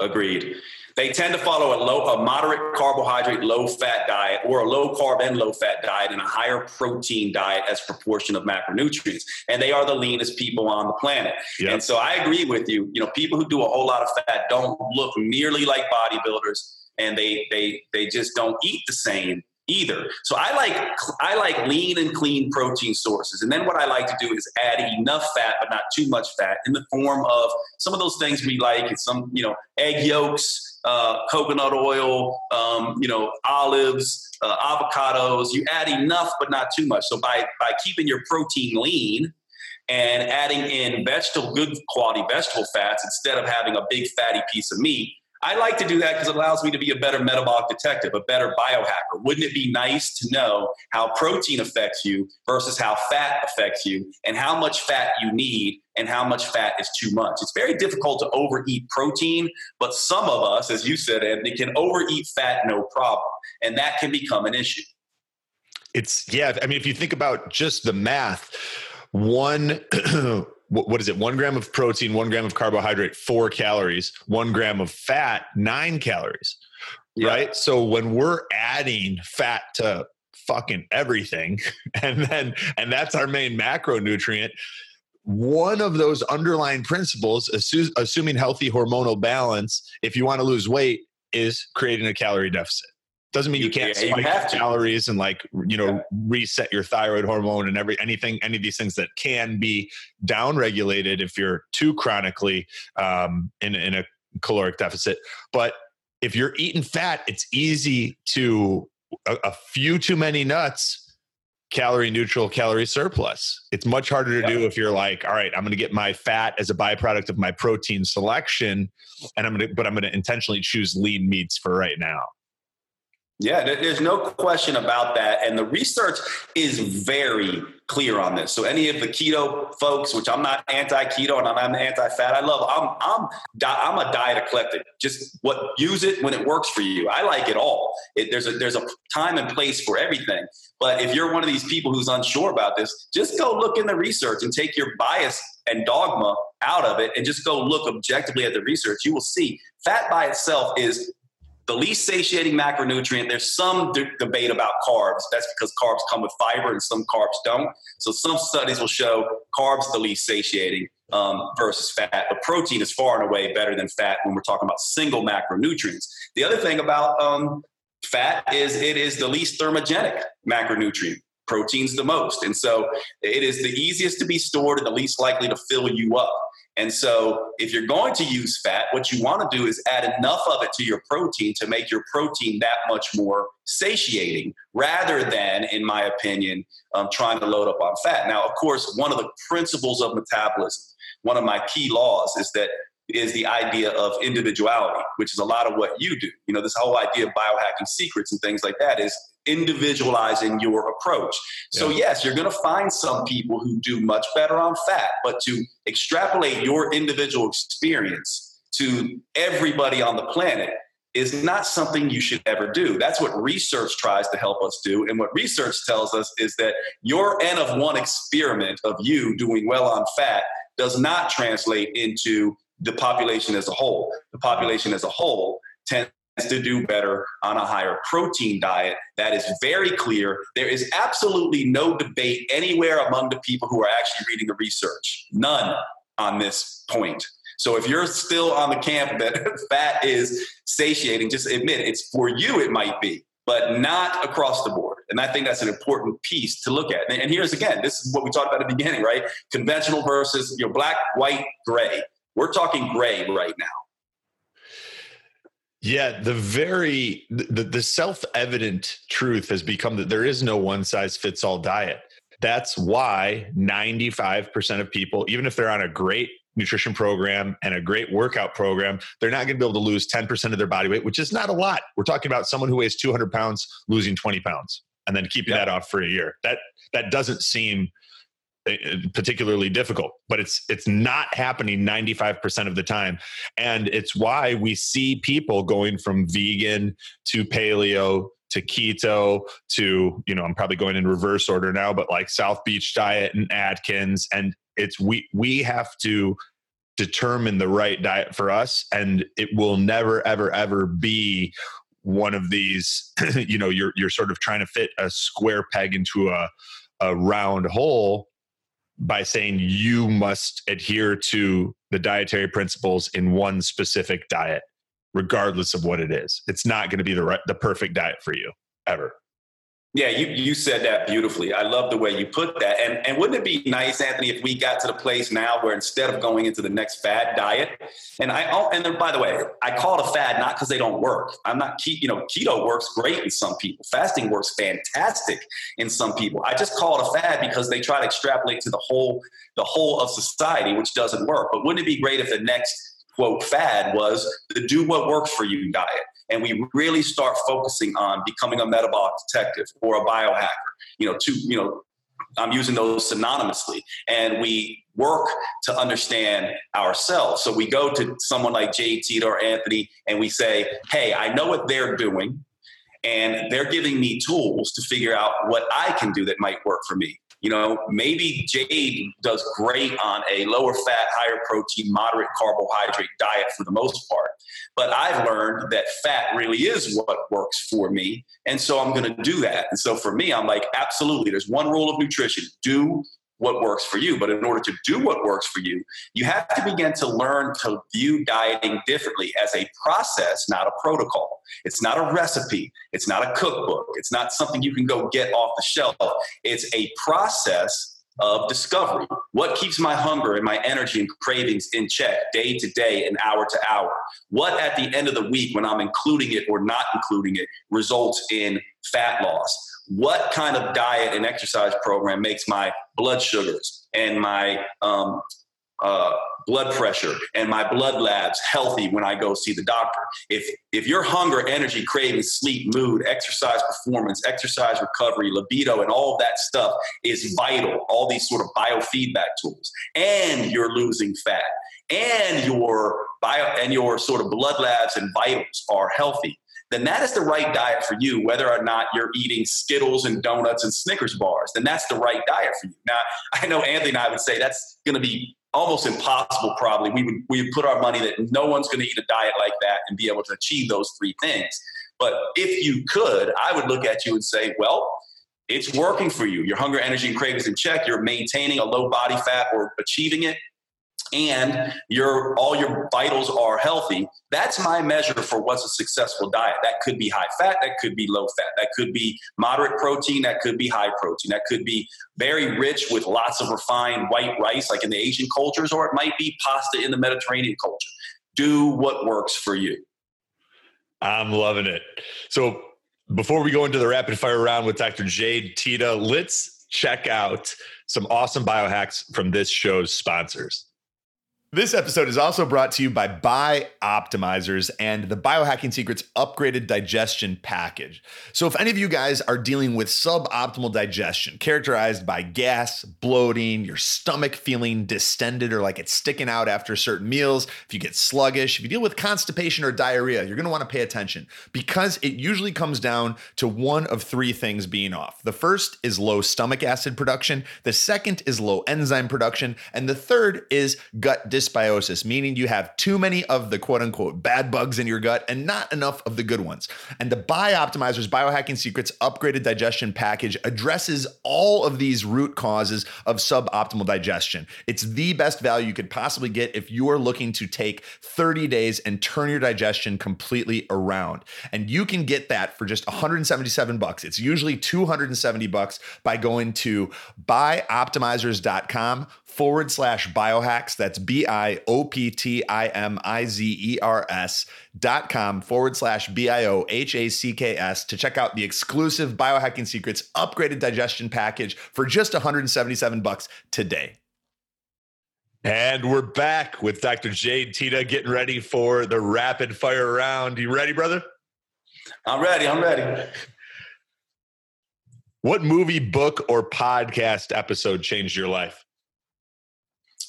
Agreed. They tend to follow a low, a moderate carbohydrate, low fat diet, or a low carb and low fat diet, and a higher protein diet as proportion of macronutrients. And they are the leanest people on the planet. Yep. And so I agree with you. You know, people who do a whole lot of fat don't look nearly like bodybuilders, and they they they just don't eat the same either. So I like I like lean and clean protein sources. And then what I like to do is add enough fat but not too much fat in the form of some of those things we like and some, you know, egg yolks, uh, coconut oil, um, you know, olives, uh, avocados. You add enough but not too much. So by by keeping your protein lean and adding in vegetable good quality vegetable fats instead of having a big fatty piece of meat, I like to do that because it allows me to be a better metabolic detective, a better biohacker. Wouldn't it be nice to know how protein affects you versus how fat affects you and how much fat you need and how much fat is too much? It's very difficult to overeat protein, but some of us, as you said, Anthony, can overeat fat no problem. And that can become an issue. It's yeah. I mean, if you think about just the math, one [CLEARS THROAT] what what is it? One gram of protein, one gram of carbohydrate, four calories. One gram of fat, nine calories. Yeah. Right. So when we're adding fat to fucking everything, [LAUGHS] and then and that's our main macronutrient. One of those underlying principles, assu- assuming healthy hormonal balance, if you want to lose weight, is creating a calorie deficit. Doesn't mean you, You- can't yeah, you spike have to. calories and like you know Yeah. reset your thyroid hormone and every anything any of these things that can be down regulated if you're too chronically um, in in a caloric deficit. But if you're eating fat, it's easy to a, a few too many nuts calorie neutral calorie surplus it's much harder to do if you're like all right i'm going to get my fat as a byproduct of my protein selection and i'm going to but i'm going to intentionally choose lean meats for right now Yeah, there's no question about that. And the research is very clear on this. So any of the keto folks, which I'm not anti-keto and I'm anti-fat, I love. I'm I'm I'm a diet eclectic. Just what use it when it works for you. I like it all. It, there's a there's a time and place for everything. But if you're one of these people who's unsure about this, just go look in the research and take your bias and dogma out of it and just go look objectively at the research. You will see fat by itself is the least satiating macronutrient. There's some d- debate about carbs. That's because carbs come with fiber and some carbs don't. So some studies will show carbs the least satiating um, versus fat. But protein is far and away better than fat when we're talking about single macronutrients. The other thing about um, fat is it is the least thermogenic macronutrient. Protein's the most. And so it is the easiest to be stored and the least likely to fill you up. And so, if you're going to use fat, what you want to do is add enough of it to your protein to make your protein that much more satiating, rather than, in my opinion, um, trying to load up on fat. Now, of course, one of the principles of metabolism, one of my key laws, is that is the idea of individuality, which is a lot of what you do. You know, this whole idea of biohacking secrets and things like that is individualizing your approach. So, Yeah. yes, you're going to find some people who do much better on fat, but to extrapolate your individual experience to everybody on the planet is not something you should ever do. That's what research tries to help us do. And what research tells us is that your N of one experiment of you doing well on fat does not translate into the population as a whole. The population as a whole tends to do better on a higher protein diet. That is very clear. There is absolutely no debate anywhere among the people who are actually reading the research. None on this point. So if you're still on the camp that [LAUGHS] fat is satiating, just admit it's for you, it might be, but not across the board. And I think that's an important piece to look at. And here's again, this is what we talked about at the beginning, right? Conventional versus you know, black, white, gray. We're talking gray right now. Yeah, the very the, the self-evident truth has become that there is no one size fits all diet. That's why 95% of people, even if they're on a great nutrition program and a great workout program, they're not going to be able to lose 10% of their body weight, which is not a lot. We're talking about someone who weighs 200 pounds losing 20 pounds and then keeping that off for a year. That that doesn't seem Uh, particularly difficult but it's it's not happening 95% of the time. And it's why we see people going from vegan to paleo to keto to you know I'm probably going in reverse order now but like South Beach diet and Atkins. And it's we we have to determine the right diet for us and it will never ever ever be one of these [CLEARS THROAT] you know you're you're sort of trying to fit a square peg into a a round hole by saying you must adhere to the dietary principles in one specific diet regardless of what it is. It's not going to be the right the perfect diet for you ever yeah, you, you said that beautifully. I love the way you put that. And and wouldn't it be nice, Anthony, if we got to the place now where instead of going into the next fad diet, and I oh, and then by the way, I call it a fad not because they don't work. I'm not you know keto works great in some people. Fasting works fantastic in some people. I just call it a fad because they try to extrapolate to the whole the whole of society, which doesn't work. But wouldn't it be great if the next quote fad was the do what works for you diet? And we really start focusing on becoming a metabolic detective or a biohacker, you know, to, you know, I'm using those synonymously. And we work to understand ourselves. So we go to someone like Jade Teta or Anthony and we say, hey, I know what they're doing. And they're giving me tools to figure out what I can do that might work for me. You know, maybe Jade does great on a lower fat, higher protein, moderate carbohydrate diet for the most part. But I've learned that fat really is what works for me. And so I'm going to do that. And so for me, I'm like, absolutely, there's one rule of nutrition do what works for you. But in order to do what works for you, you have to begin to learn to view dieting differently as a process, not a protocol. It's not a recipe. It's not a cookbook. It's not something you can go get off the shelf. It's a process of discovery. What keeps my hunger and my energy and cravings in check day to day and hour to hour? What at the end of the week, when I'm including it or not including it, results in fat loss? What kind of diet and exercise program makes my blood sugars and my um, uh, blood pressure and my blood labs healthy when I go see the doctor. If if your hunger, energy, craving, sleep, mood, exercise performance, exercise recovery, libido, and all that stuff is vital, all these sort of biofeedback tools, and you're losing fat, and your bio and your sort of blood labs and vitals are healthy, then that is the right diet for you, whether or not you're eating Skittles and donuts and Snickers bars, then that's the right diet for you. Now, I know Anthony and I would say that's going to be almost impossible probably. We would we would put our money that no one's going to eat a diet like that and be able to achieve those three things. But if you could i would look at you and say well it's working for you. Your hunger energy and cravings in check. You're maintaining a low body fat or achieving it and your all your vitals are healthy that's my measure for what's a successful diet. That could be high fat that could be low fat that could be moderate protein that could be high protein that could be very rich with lots of refined white rice like in the asian cultures or it might be pasta in the mediterranean culture. Do what works for you. I'm loving it. So before we go into the rapid fire round with dr jade Teta, let's check out some awesome biohacks from this show's sponsors this episode is also brought to you by Bioptimizers and the Biohacking Secrets upgraded digestion package. So, if any of you guys are dealing with suboptimal digestion, characterized by gas, bloating, your stomach feeling distended or like it's sticking out after certain meals, if you get sluggish, if you deal with constipation or diarrhea, you're gonna wanna pay attention because it usually comes down to one of three things being off. The first is low stomach acid production, the second is low enzyme production, and the third is gut dysbiosis, meaning you have too many of the quote unquote bad bugs in your gut and not enough of the good ones. And the Bioptimizer's Biohacking Secrets upgraded digestion package addresses all of these root causes of suboptimal digestion. It's the best value you could possibly get if you are looking to take 30 days and turn your digestion completely around. And you can get that for just 177 bucks. It's usually 270 bucks by going to bioptimizers.com forward slash biohacks. That's B I O P T I M I Z E R S dot com forward slash B I O H A C K S to check out the exclusive Biohacking Secrets upgraded digestion package for just 177 bucks today. And we're back with Dr. Jade Teta getting ready for the rapid fire round. You ready, brother? I'm ready. I'm ready. What movie, book, or podcast episode changed your life?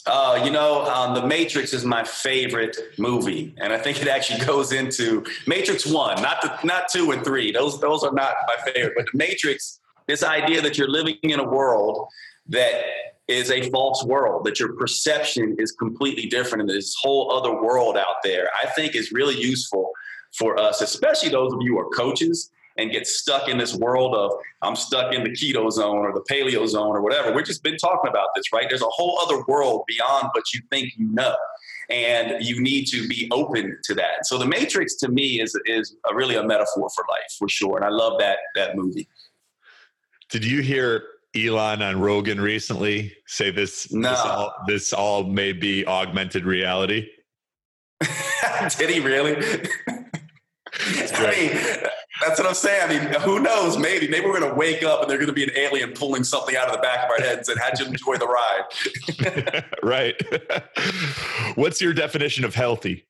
Uh, you know, um, The Matrix is my favorite movie, and I think it actually [LAUGHS] goes into Matrix One, not the not two and three. Those those are not my favorite, but The Matrix. This idea that you're living in a world that is a false world, that your perception is completely different, and this whole other world out there, I think is really useful for us, especially those of you who are coaches and get stuck in this world of I'm stuck in the keto zone or the paleo zone or whatever. We've just been talking about this, right? There's a whole other world beyond what you think you know. And you need to be open to that. So the Matrix to me is is a, really a metaphor for life, for sure. And I love that that movie. Did you hear Elon on Rogan recently say this? No. This all, this all may be augmented reality. [LAUGHS] Did he really? I mean, that's what I'm saying. I mean, who knows? Maybe, maybe we're going to wake up and they're going to be an alien pulling something out of the back of our heads and how'd you enjoy the ride? [LAUGHS] right. [LAUGHS] What's your definition of healthy?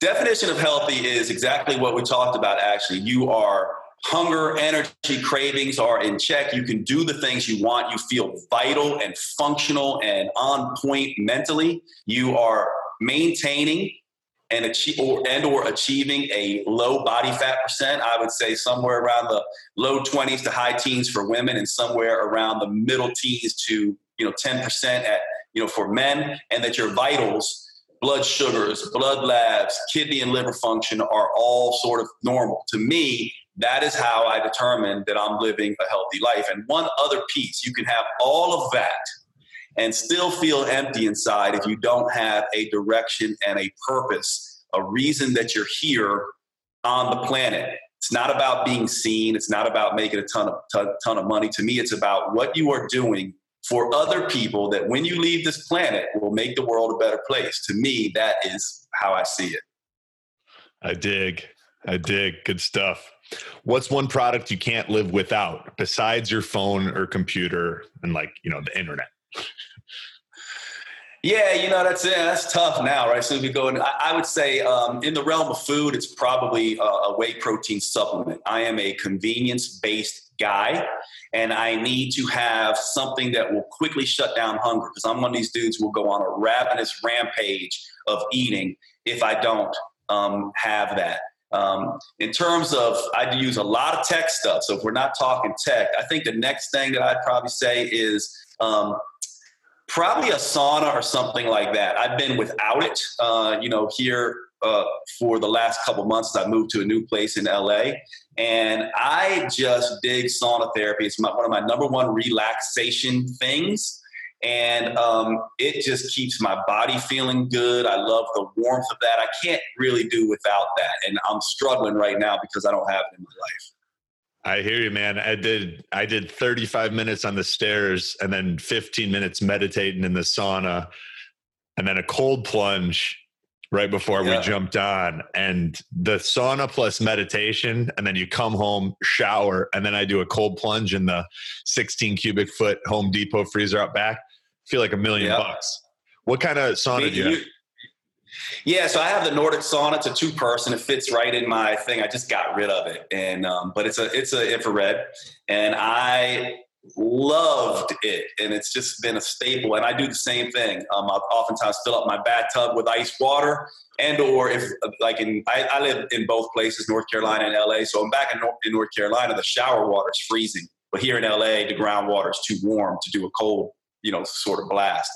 Definition of healthy is exactly what we talked about. Actually, you are hunger, energy, cravings are in check. You can do the things you want. You feel vital and functional and on point mentally. You are maintaining and achieve or and or achieving a low body fat percent i would say somewhere around the low 20s to high teens for women and somewhere around the middle teens to you know 10% at you know for men and that your vitals blood sugars blood labs kidney and liver function are all sort of normal. To me that is how i determine that i'm living a healthy life. And one other piece you can have all of that and still feel empty inside if you don't have a direction and a purpose, a reason that you're here on the planet. It's not about being seen. It's not about making a ton of ton, ton of money. To me, it's about what you are doing for other people that when you leave this planet will make the world a better place. To me, that is how I see it. I dig. I dig. Good stuff. What's one product you can't live without besides your phone or computer and like, you know, the internet? Yeah, you know that's yeah, that's tough now, right? So you go, I, I would say um, in the realm of food, it's probably a, a whey protein supplement. I am a convenience-based guy, and I need to have something that will quickly shut down hunger because I'm one of these dudes who will go on a ravenous rampage of eating if I don't um, have that. Um, in terms of, I use a lot of tech stuff. So if we're not talking tech, I think the next thing that I'd probably say is um, probably a sauna or something like that. I've been without it, uh, you know, here uh, for the last couple months. I moved to a new place in LA, and I just dig sauna therapy. It's my, one of my number one relaxation things. And um, it just keeps my body feeling good. I love the warmth of that. I can't really do without that. And I'm struggling right now because I don't have it in my life. I hear you, man. I did I did 35 minutes on the stairs and then 15 minutes meditating in the sauna and then a cold plunge right before yeah. we jumped on. And the sauna plus meditation, and then you come home, shower, and then I do a cold plunge in the 16 cubic foot Home Depot freezer out back. feel like a million yeah. bucks. What kind of sauna do you have? Yeah, so I have the Nordic sauna. It's a two person. It fits right in my thing. I just got rid of it, and um, but it's a it's a infrared, and I loved it, and it's just been a staple. And I do the same thing. Um, I oftentimes fill up my bathtub with ice water, and or if like in I, I live in both places, North Carolina and LA. So I'm back in North, in North Carolina. The shower water is freezing, but here in LA, the groundwater is too warm to do a cold you know, sort of blast.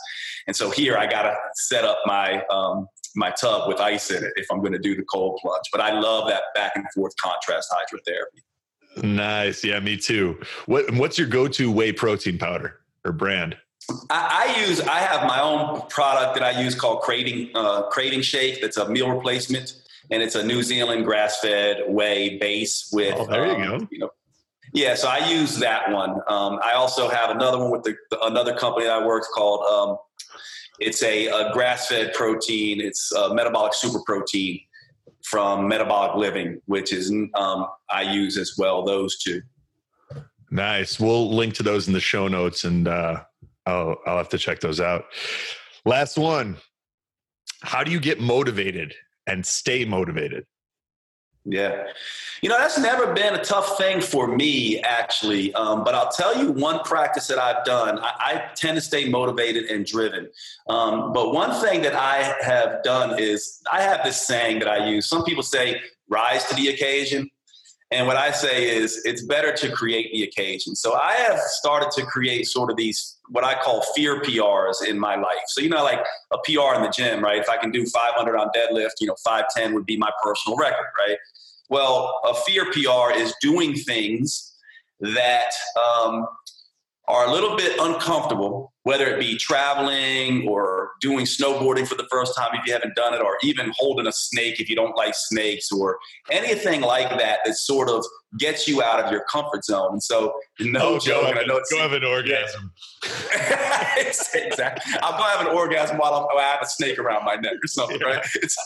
And so here I got to set up my um, my tub with ice in it if I'm going to do the cold plunge. But I love that back and forth contrast hydrotherapy. Nice. Yeah, me too. What what's your go-to whey protein powder or brand? I, I use I have my own product that I use called Crating uh, Crating Shake. That's a meal replacement, and it's a New Zealand grass-fed whey base with. Oh, there you um, go. You know, yeah, so I use that one. Um, I also have another one with the, another company that I work called. Um, it's a, a grass-fed protein. It's a metabolic super protein from Metabolic Living, which is um, I use as well. Those two. Nice. We'll link to those in the show notes, and uh, I'll I'll have to check those out. Last one. How do you get motivated and stay motivated? Yeah. You know, that's never been a tough thing for me, actually. Um, but I'll tell you one practice that I've done. I, I tend to stay motivated and driven. Um, but one thing that I have done is I have this saying that I use. Some people say, rise to the occasion. And what I say is, it's better to create the occasion. So I have started to create sort of these, what I call fear PRs in my life. So, you know, like a PR in the gym, right? If I can do 500 on deadlift, you know, 510 would be my personal record, right? Well, a fear PR is doing things that um, are a little bit uncomfortable, whether it be traveling or doing snowboarding for the first time if you haven't done it, or even holding a snake if you don't like snakes, or anything like that that sort of gets you out of your comfort zone. And so, no Oh, joke, go and I know it's go have an orgasm. [LAUGHS] exactly. I'll go have an orgasm while I'm, I have a snake around my neck or something, right? It's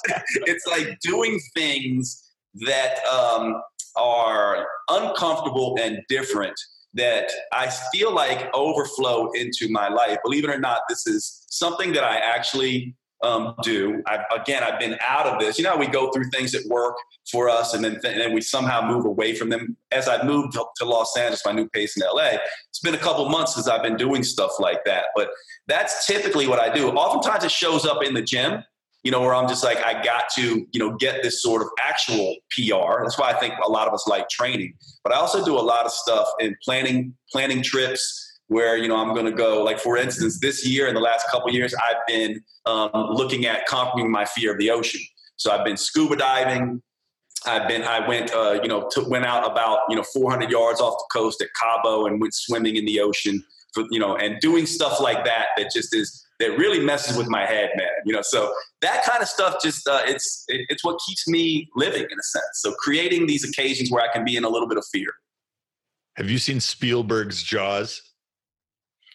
it's like doing things that um, are uncomfortable and different that I feel like overflow into my life. Believe it or not, this is something that I actually um, do. I've, again, I've been out of this. You know, we go through things that work for us, and then and then we somehow move away from them. As I moved to, to Los Angeles, my new place in LA, it's been a couple months since I've been doing stuff like that. But that's typically what I do. Oftentimes, it shows up in the gym. You know, where I'm just like, I got to, you know, get this sort of actual PR. That's why I think a lot of us like training. But I also do a lot of stuff in planning, planning trips where you know I'm going to go. Like for instance, this year in the last couple years, I've been um, looking at conquering my fear of the ocean. So I've been scuba diving. I've been. I went. Uh, you know, to, went out about you know 400 yards off the coast at Cabo and went swimming in the ocean. For you know, and doing stuff like that that just is that really messes with my head, man. You know, so that kind of stuff just uh, it's it, it's what keeps me living in a sense. So creating these occasions where I can be in a little bit of fear. Have you seen Spielberg's Jaws?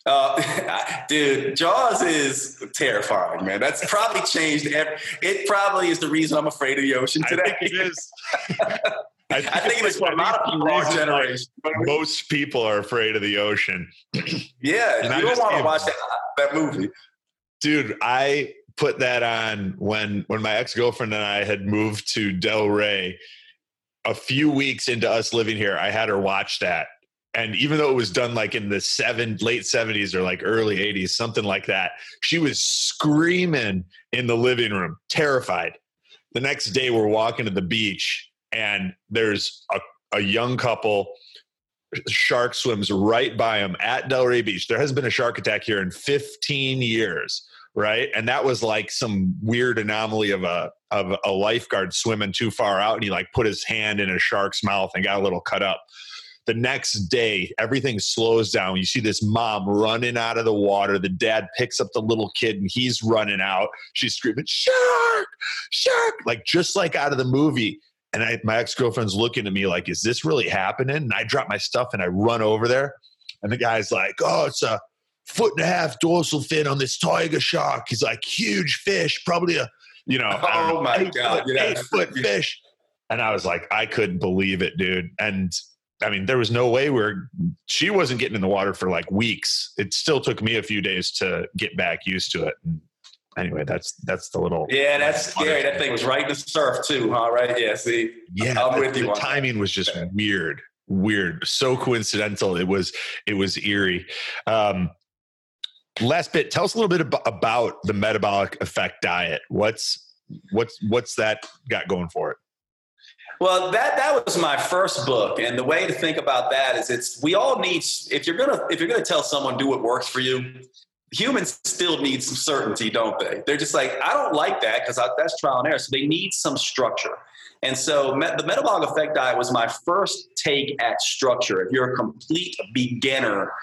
Uh, [LAUGHS] dude, Jaws is terrifying, man. That's probably changed. Every, it probably is the reason I'm afraid of the ocean today. I think it is. [LAUGHS] I think it is for a lot of people our generation. Most people are afraid of the ocean. Yeah, And I you don't want to watch that, that movie. Dude, I put that on when when my ex-girlfriend and I had moved to Delray. A few weeks into us living here, I had her watch that. And even though it was done like in the seven late 70s or like early 80s, something like that, she was screaming in the living room, terrified. The next day we're walking to the beach and there's a, a young couple shark swims right by them at Delray Beach. There hasn't been a shark attack here in 15 years, right? And that was like some weird anomaly of a of a lifeguard swimming too far out and he like put his hand in a shark's mouth and got a little cut up. The next day, everything slows down. You see this mom running out of the water. The dad picks up the little kid and he's running out. She's screaming, Shark, shark, like just like out of the movie. And I, my ex girlfriend's looking at me like, is this really happening? And I drop my stuff and I run over there. And the guy's like, oh, it's a foot and a half dorsal fin on this tiger shark. He's like, huge fish, probably a, you know, [LAUGHS] Oh know, my eight God, foot, eight foot [LAUGHS] fish. And I was like, I couldn't believe it, dude. And I mean, there was no way where she wasn't getting in the water for like weeks. It still took me a few days to get back used to it. And anyway, that's that's the little Yeah, that's scary. That thing was right in the surf too, huh? Right? Yeah. See, yeah. I'm the, with you the on that. timing was just weird, weird, so coincidental. It was it was eerie. Um, last bit, tell us a little bit ab- about the metabolic effect diet. What's what's what's that got going for it? Well, that that was my first book, and the way to think about that is it's we all need if you're gonna if you're gonna tell someone do what works for you, humans still need some certainty, don't they? They're just like, I don't like that because that's trial and error. So they need some structure. And so the metabolic effect diet was my first take at structure. If you're a complete beginner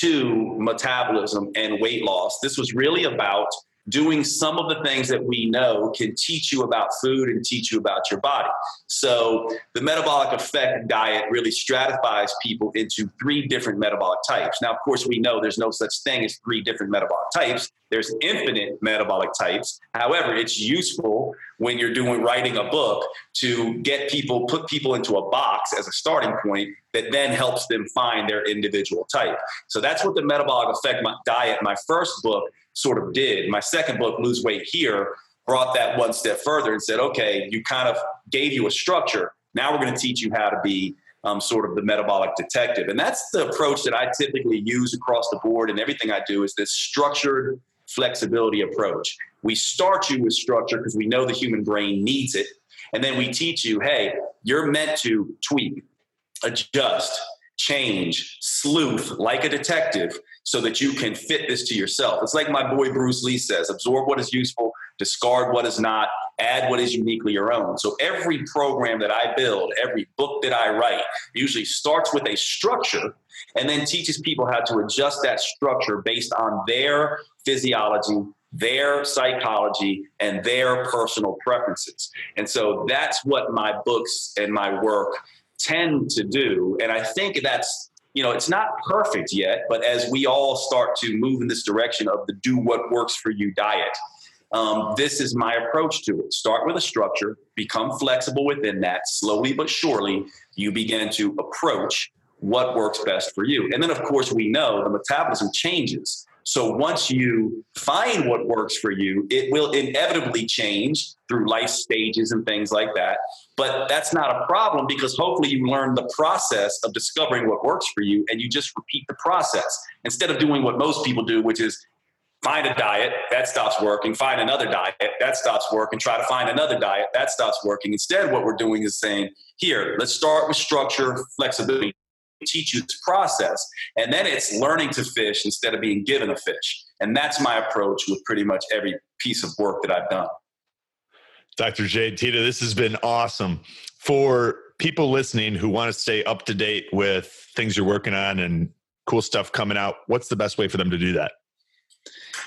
to metabolism and weight loss, this was really about doing some of the things that we know can teach you about food and teach you about your body. So, the metabolic effect diet really stratifies people into three different metabolic types. Now, of course, we know there's no such thing as three different metabolic types. There's infinite metabolic types. However, it's useful when you're doing writing a book to get people put people into a box as a starting point that then helps them find their individual type. So that's what the metabolic effect diet, my first book, sort of did. My second book, Lose Weight Here, brought that one step further and said, okay, you kind of gave you a structure. Now we're going to teach you how to be um, sort of the metabolic detective. And that's the approach that I typically use across the board. And everything I do is this structured flexibility approach. We start you with structure because we know the human brain needs it. And then we teach you, hey, you're meant to tweak, adjust, change, sleuth like a detective so that you can fit this to yourself. It's like my boy Bruce Lee says absorb what is useful, discard what is not, add what is uniquely your own. So every program that I build, every book that I write, usually starts with a structure and then teaches people how to adjust that structure based on their physiology, their psychology, and their personal preferences. And so that's what my books and my work tend to do. And I think that's you know, it's not perfect yet, but as we all start to move in this direction of the do what works for you diet, um, this is my approach to it. Start with a structure, become flexible within that. Slowly but surely, you begin to approach what works best for you. And then, of course, we know the metabolism changes. So once you find what works for you, it will inevitably change through life stages and things like that. But that's not a problem because hopefully you learn the process of discovering what works for you and you just repeat the process instead of doing what most people do, which is find a diet that stops working, find another diet that stops working, try to find another diet that stops working. Instead, what we're doing is saying, here, let's start with structure, flexibility, teach you this process. And then it's learning to fish instead of being given a fish. And that's my approach with pretty much every piece of work that I've done. Dr. Jade Teta, this has been awesome. For people listening who want to stay up to date with things you're working on and cool stuff coming out, what's the best way for them to do that?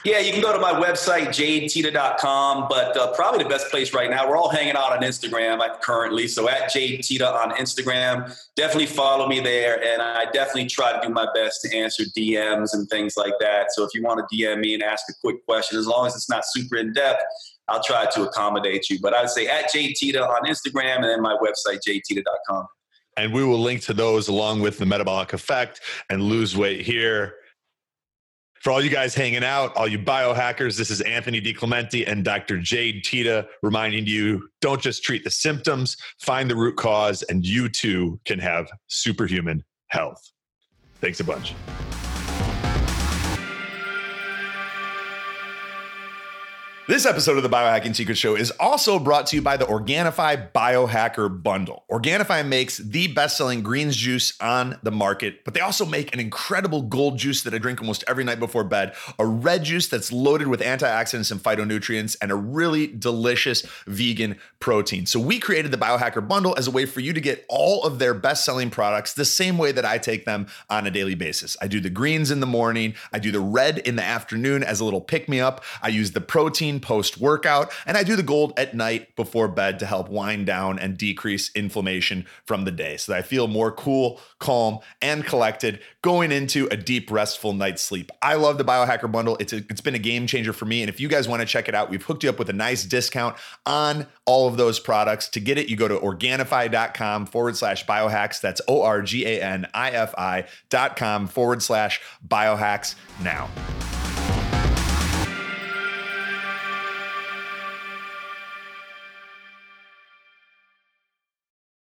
Yeah, you can go to my website, jadeteta.com, but uh, probably the best place right now, we're all hanging out on Instagram currently. So at jadeteta on Instagram, definitely follow me there. And I definitely try to do my best to answer DMs and things like that. So if you want to DM me and ask a quick question, as long as it's not super in depth, I'll try to accommodate you. But I would say at jadeteta on Instagram and then my website, jadeteta.com. And we will link to those along with the metabolic effect and lose weight here for all you guys hanging out, all you biohackers, this is Anthony DiClemente and Dr. Jade Teta reminding you don't just treat the symptoms, find the root cause, and you too can have superhuman health. Thanks a bunch. This episode of the Biohacking Secret Show is also brought to you by the Organifi Biohacker Bundle. Organifi makes the best selling greens juice on the market, but they also make an incredible gold juice that I drink almost every night before bed, a red juice that's loaded with antioxidants and phytonutrients, and a really delicious vegan protein. So we created the Biohacker Bundle as a way for you to get all of their best selling products the same way that I take them on a daily basis. I do the greens in the morning, I do the red in the afternoon as a little pick me up, I use the protein post workout, and I do the gold at night before bed to help wind down and decrease inflammation from the day so that I feel more cool, calm, and collected going into a deep, restful night's sleep. I love the Biohacker Bundle. It's, a, it's been a game changer for me. And if you guys want to check it out, we've hooked you up with a nice discount on all of those products. To get it, you go to organifi.com forward slash biohacks. That's O R G A N I F I dot com forward slash biohacks now.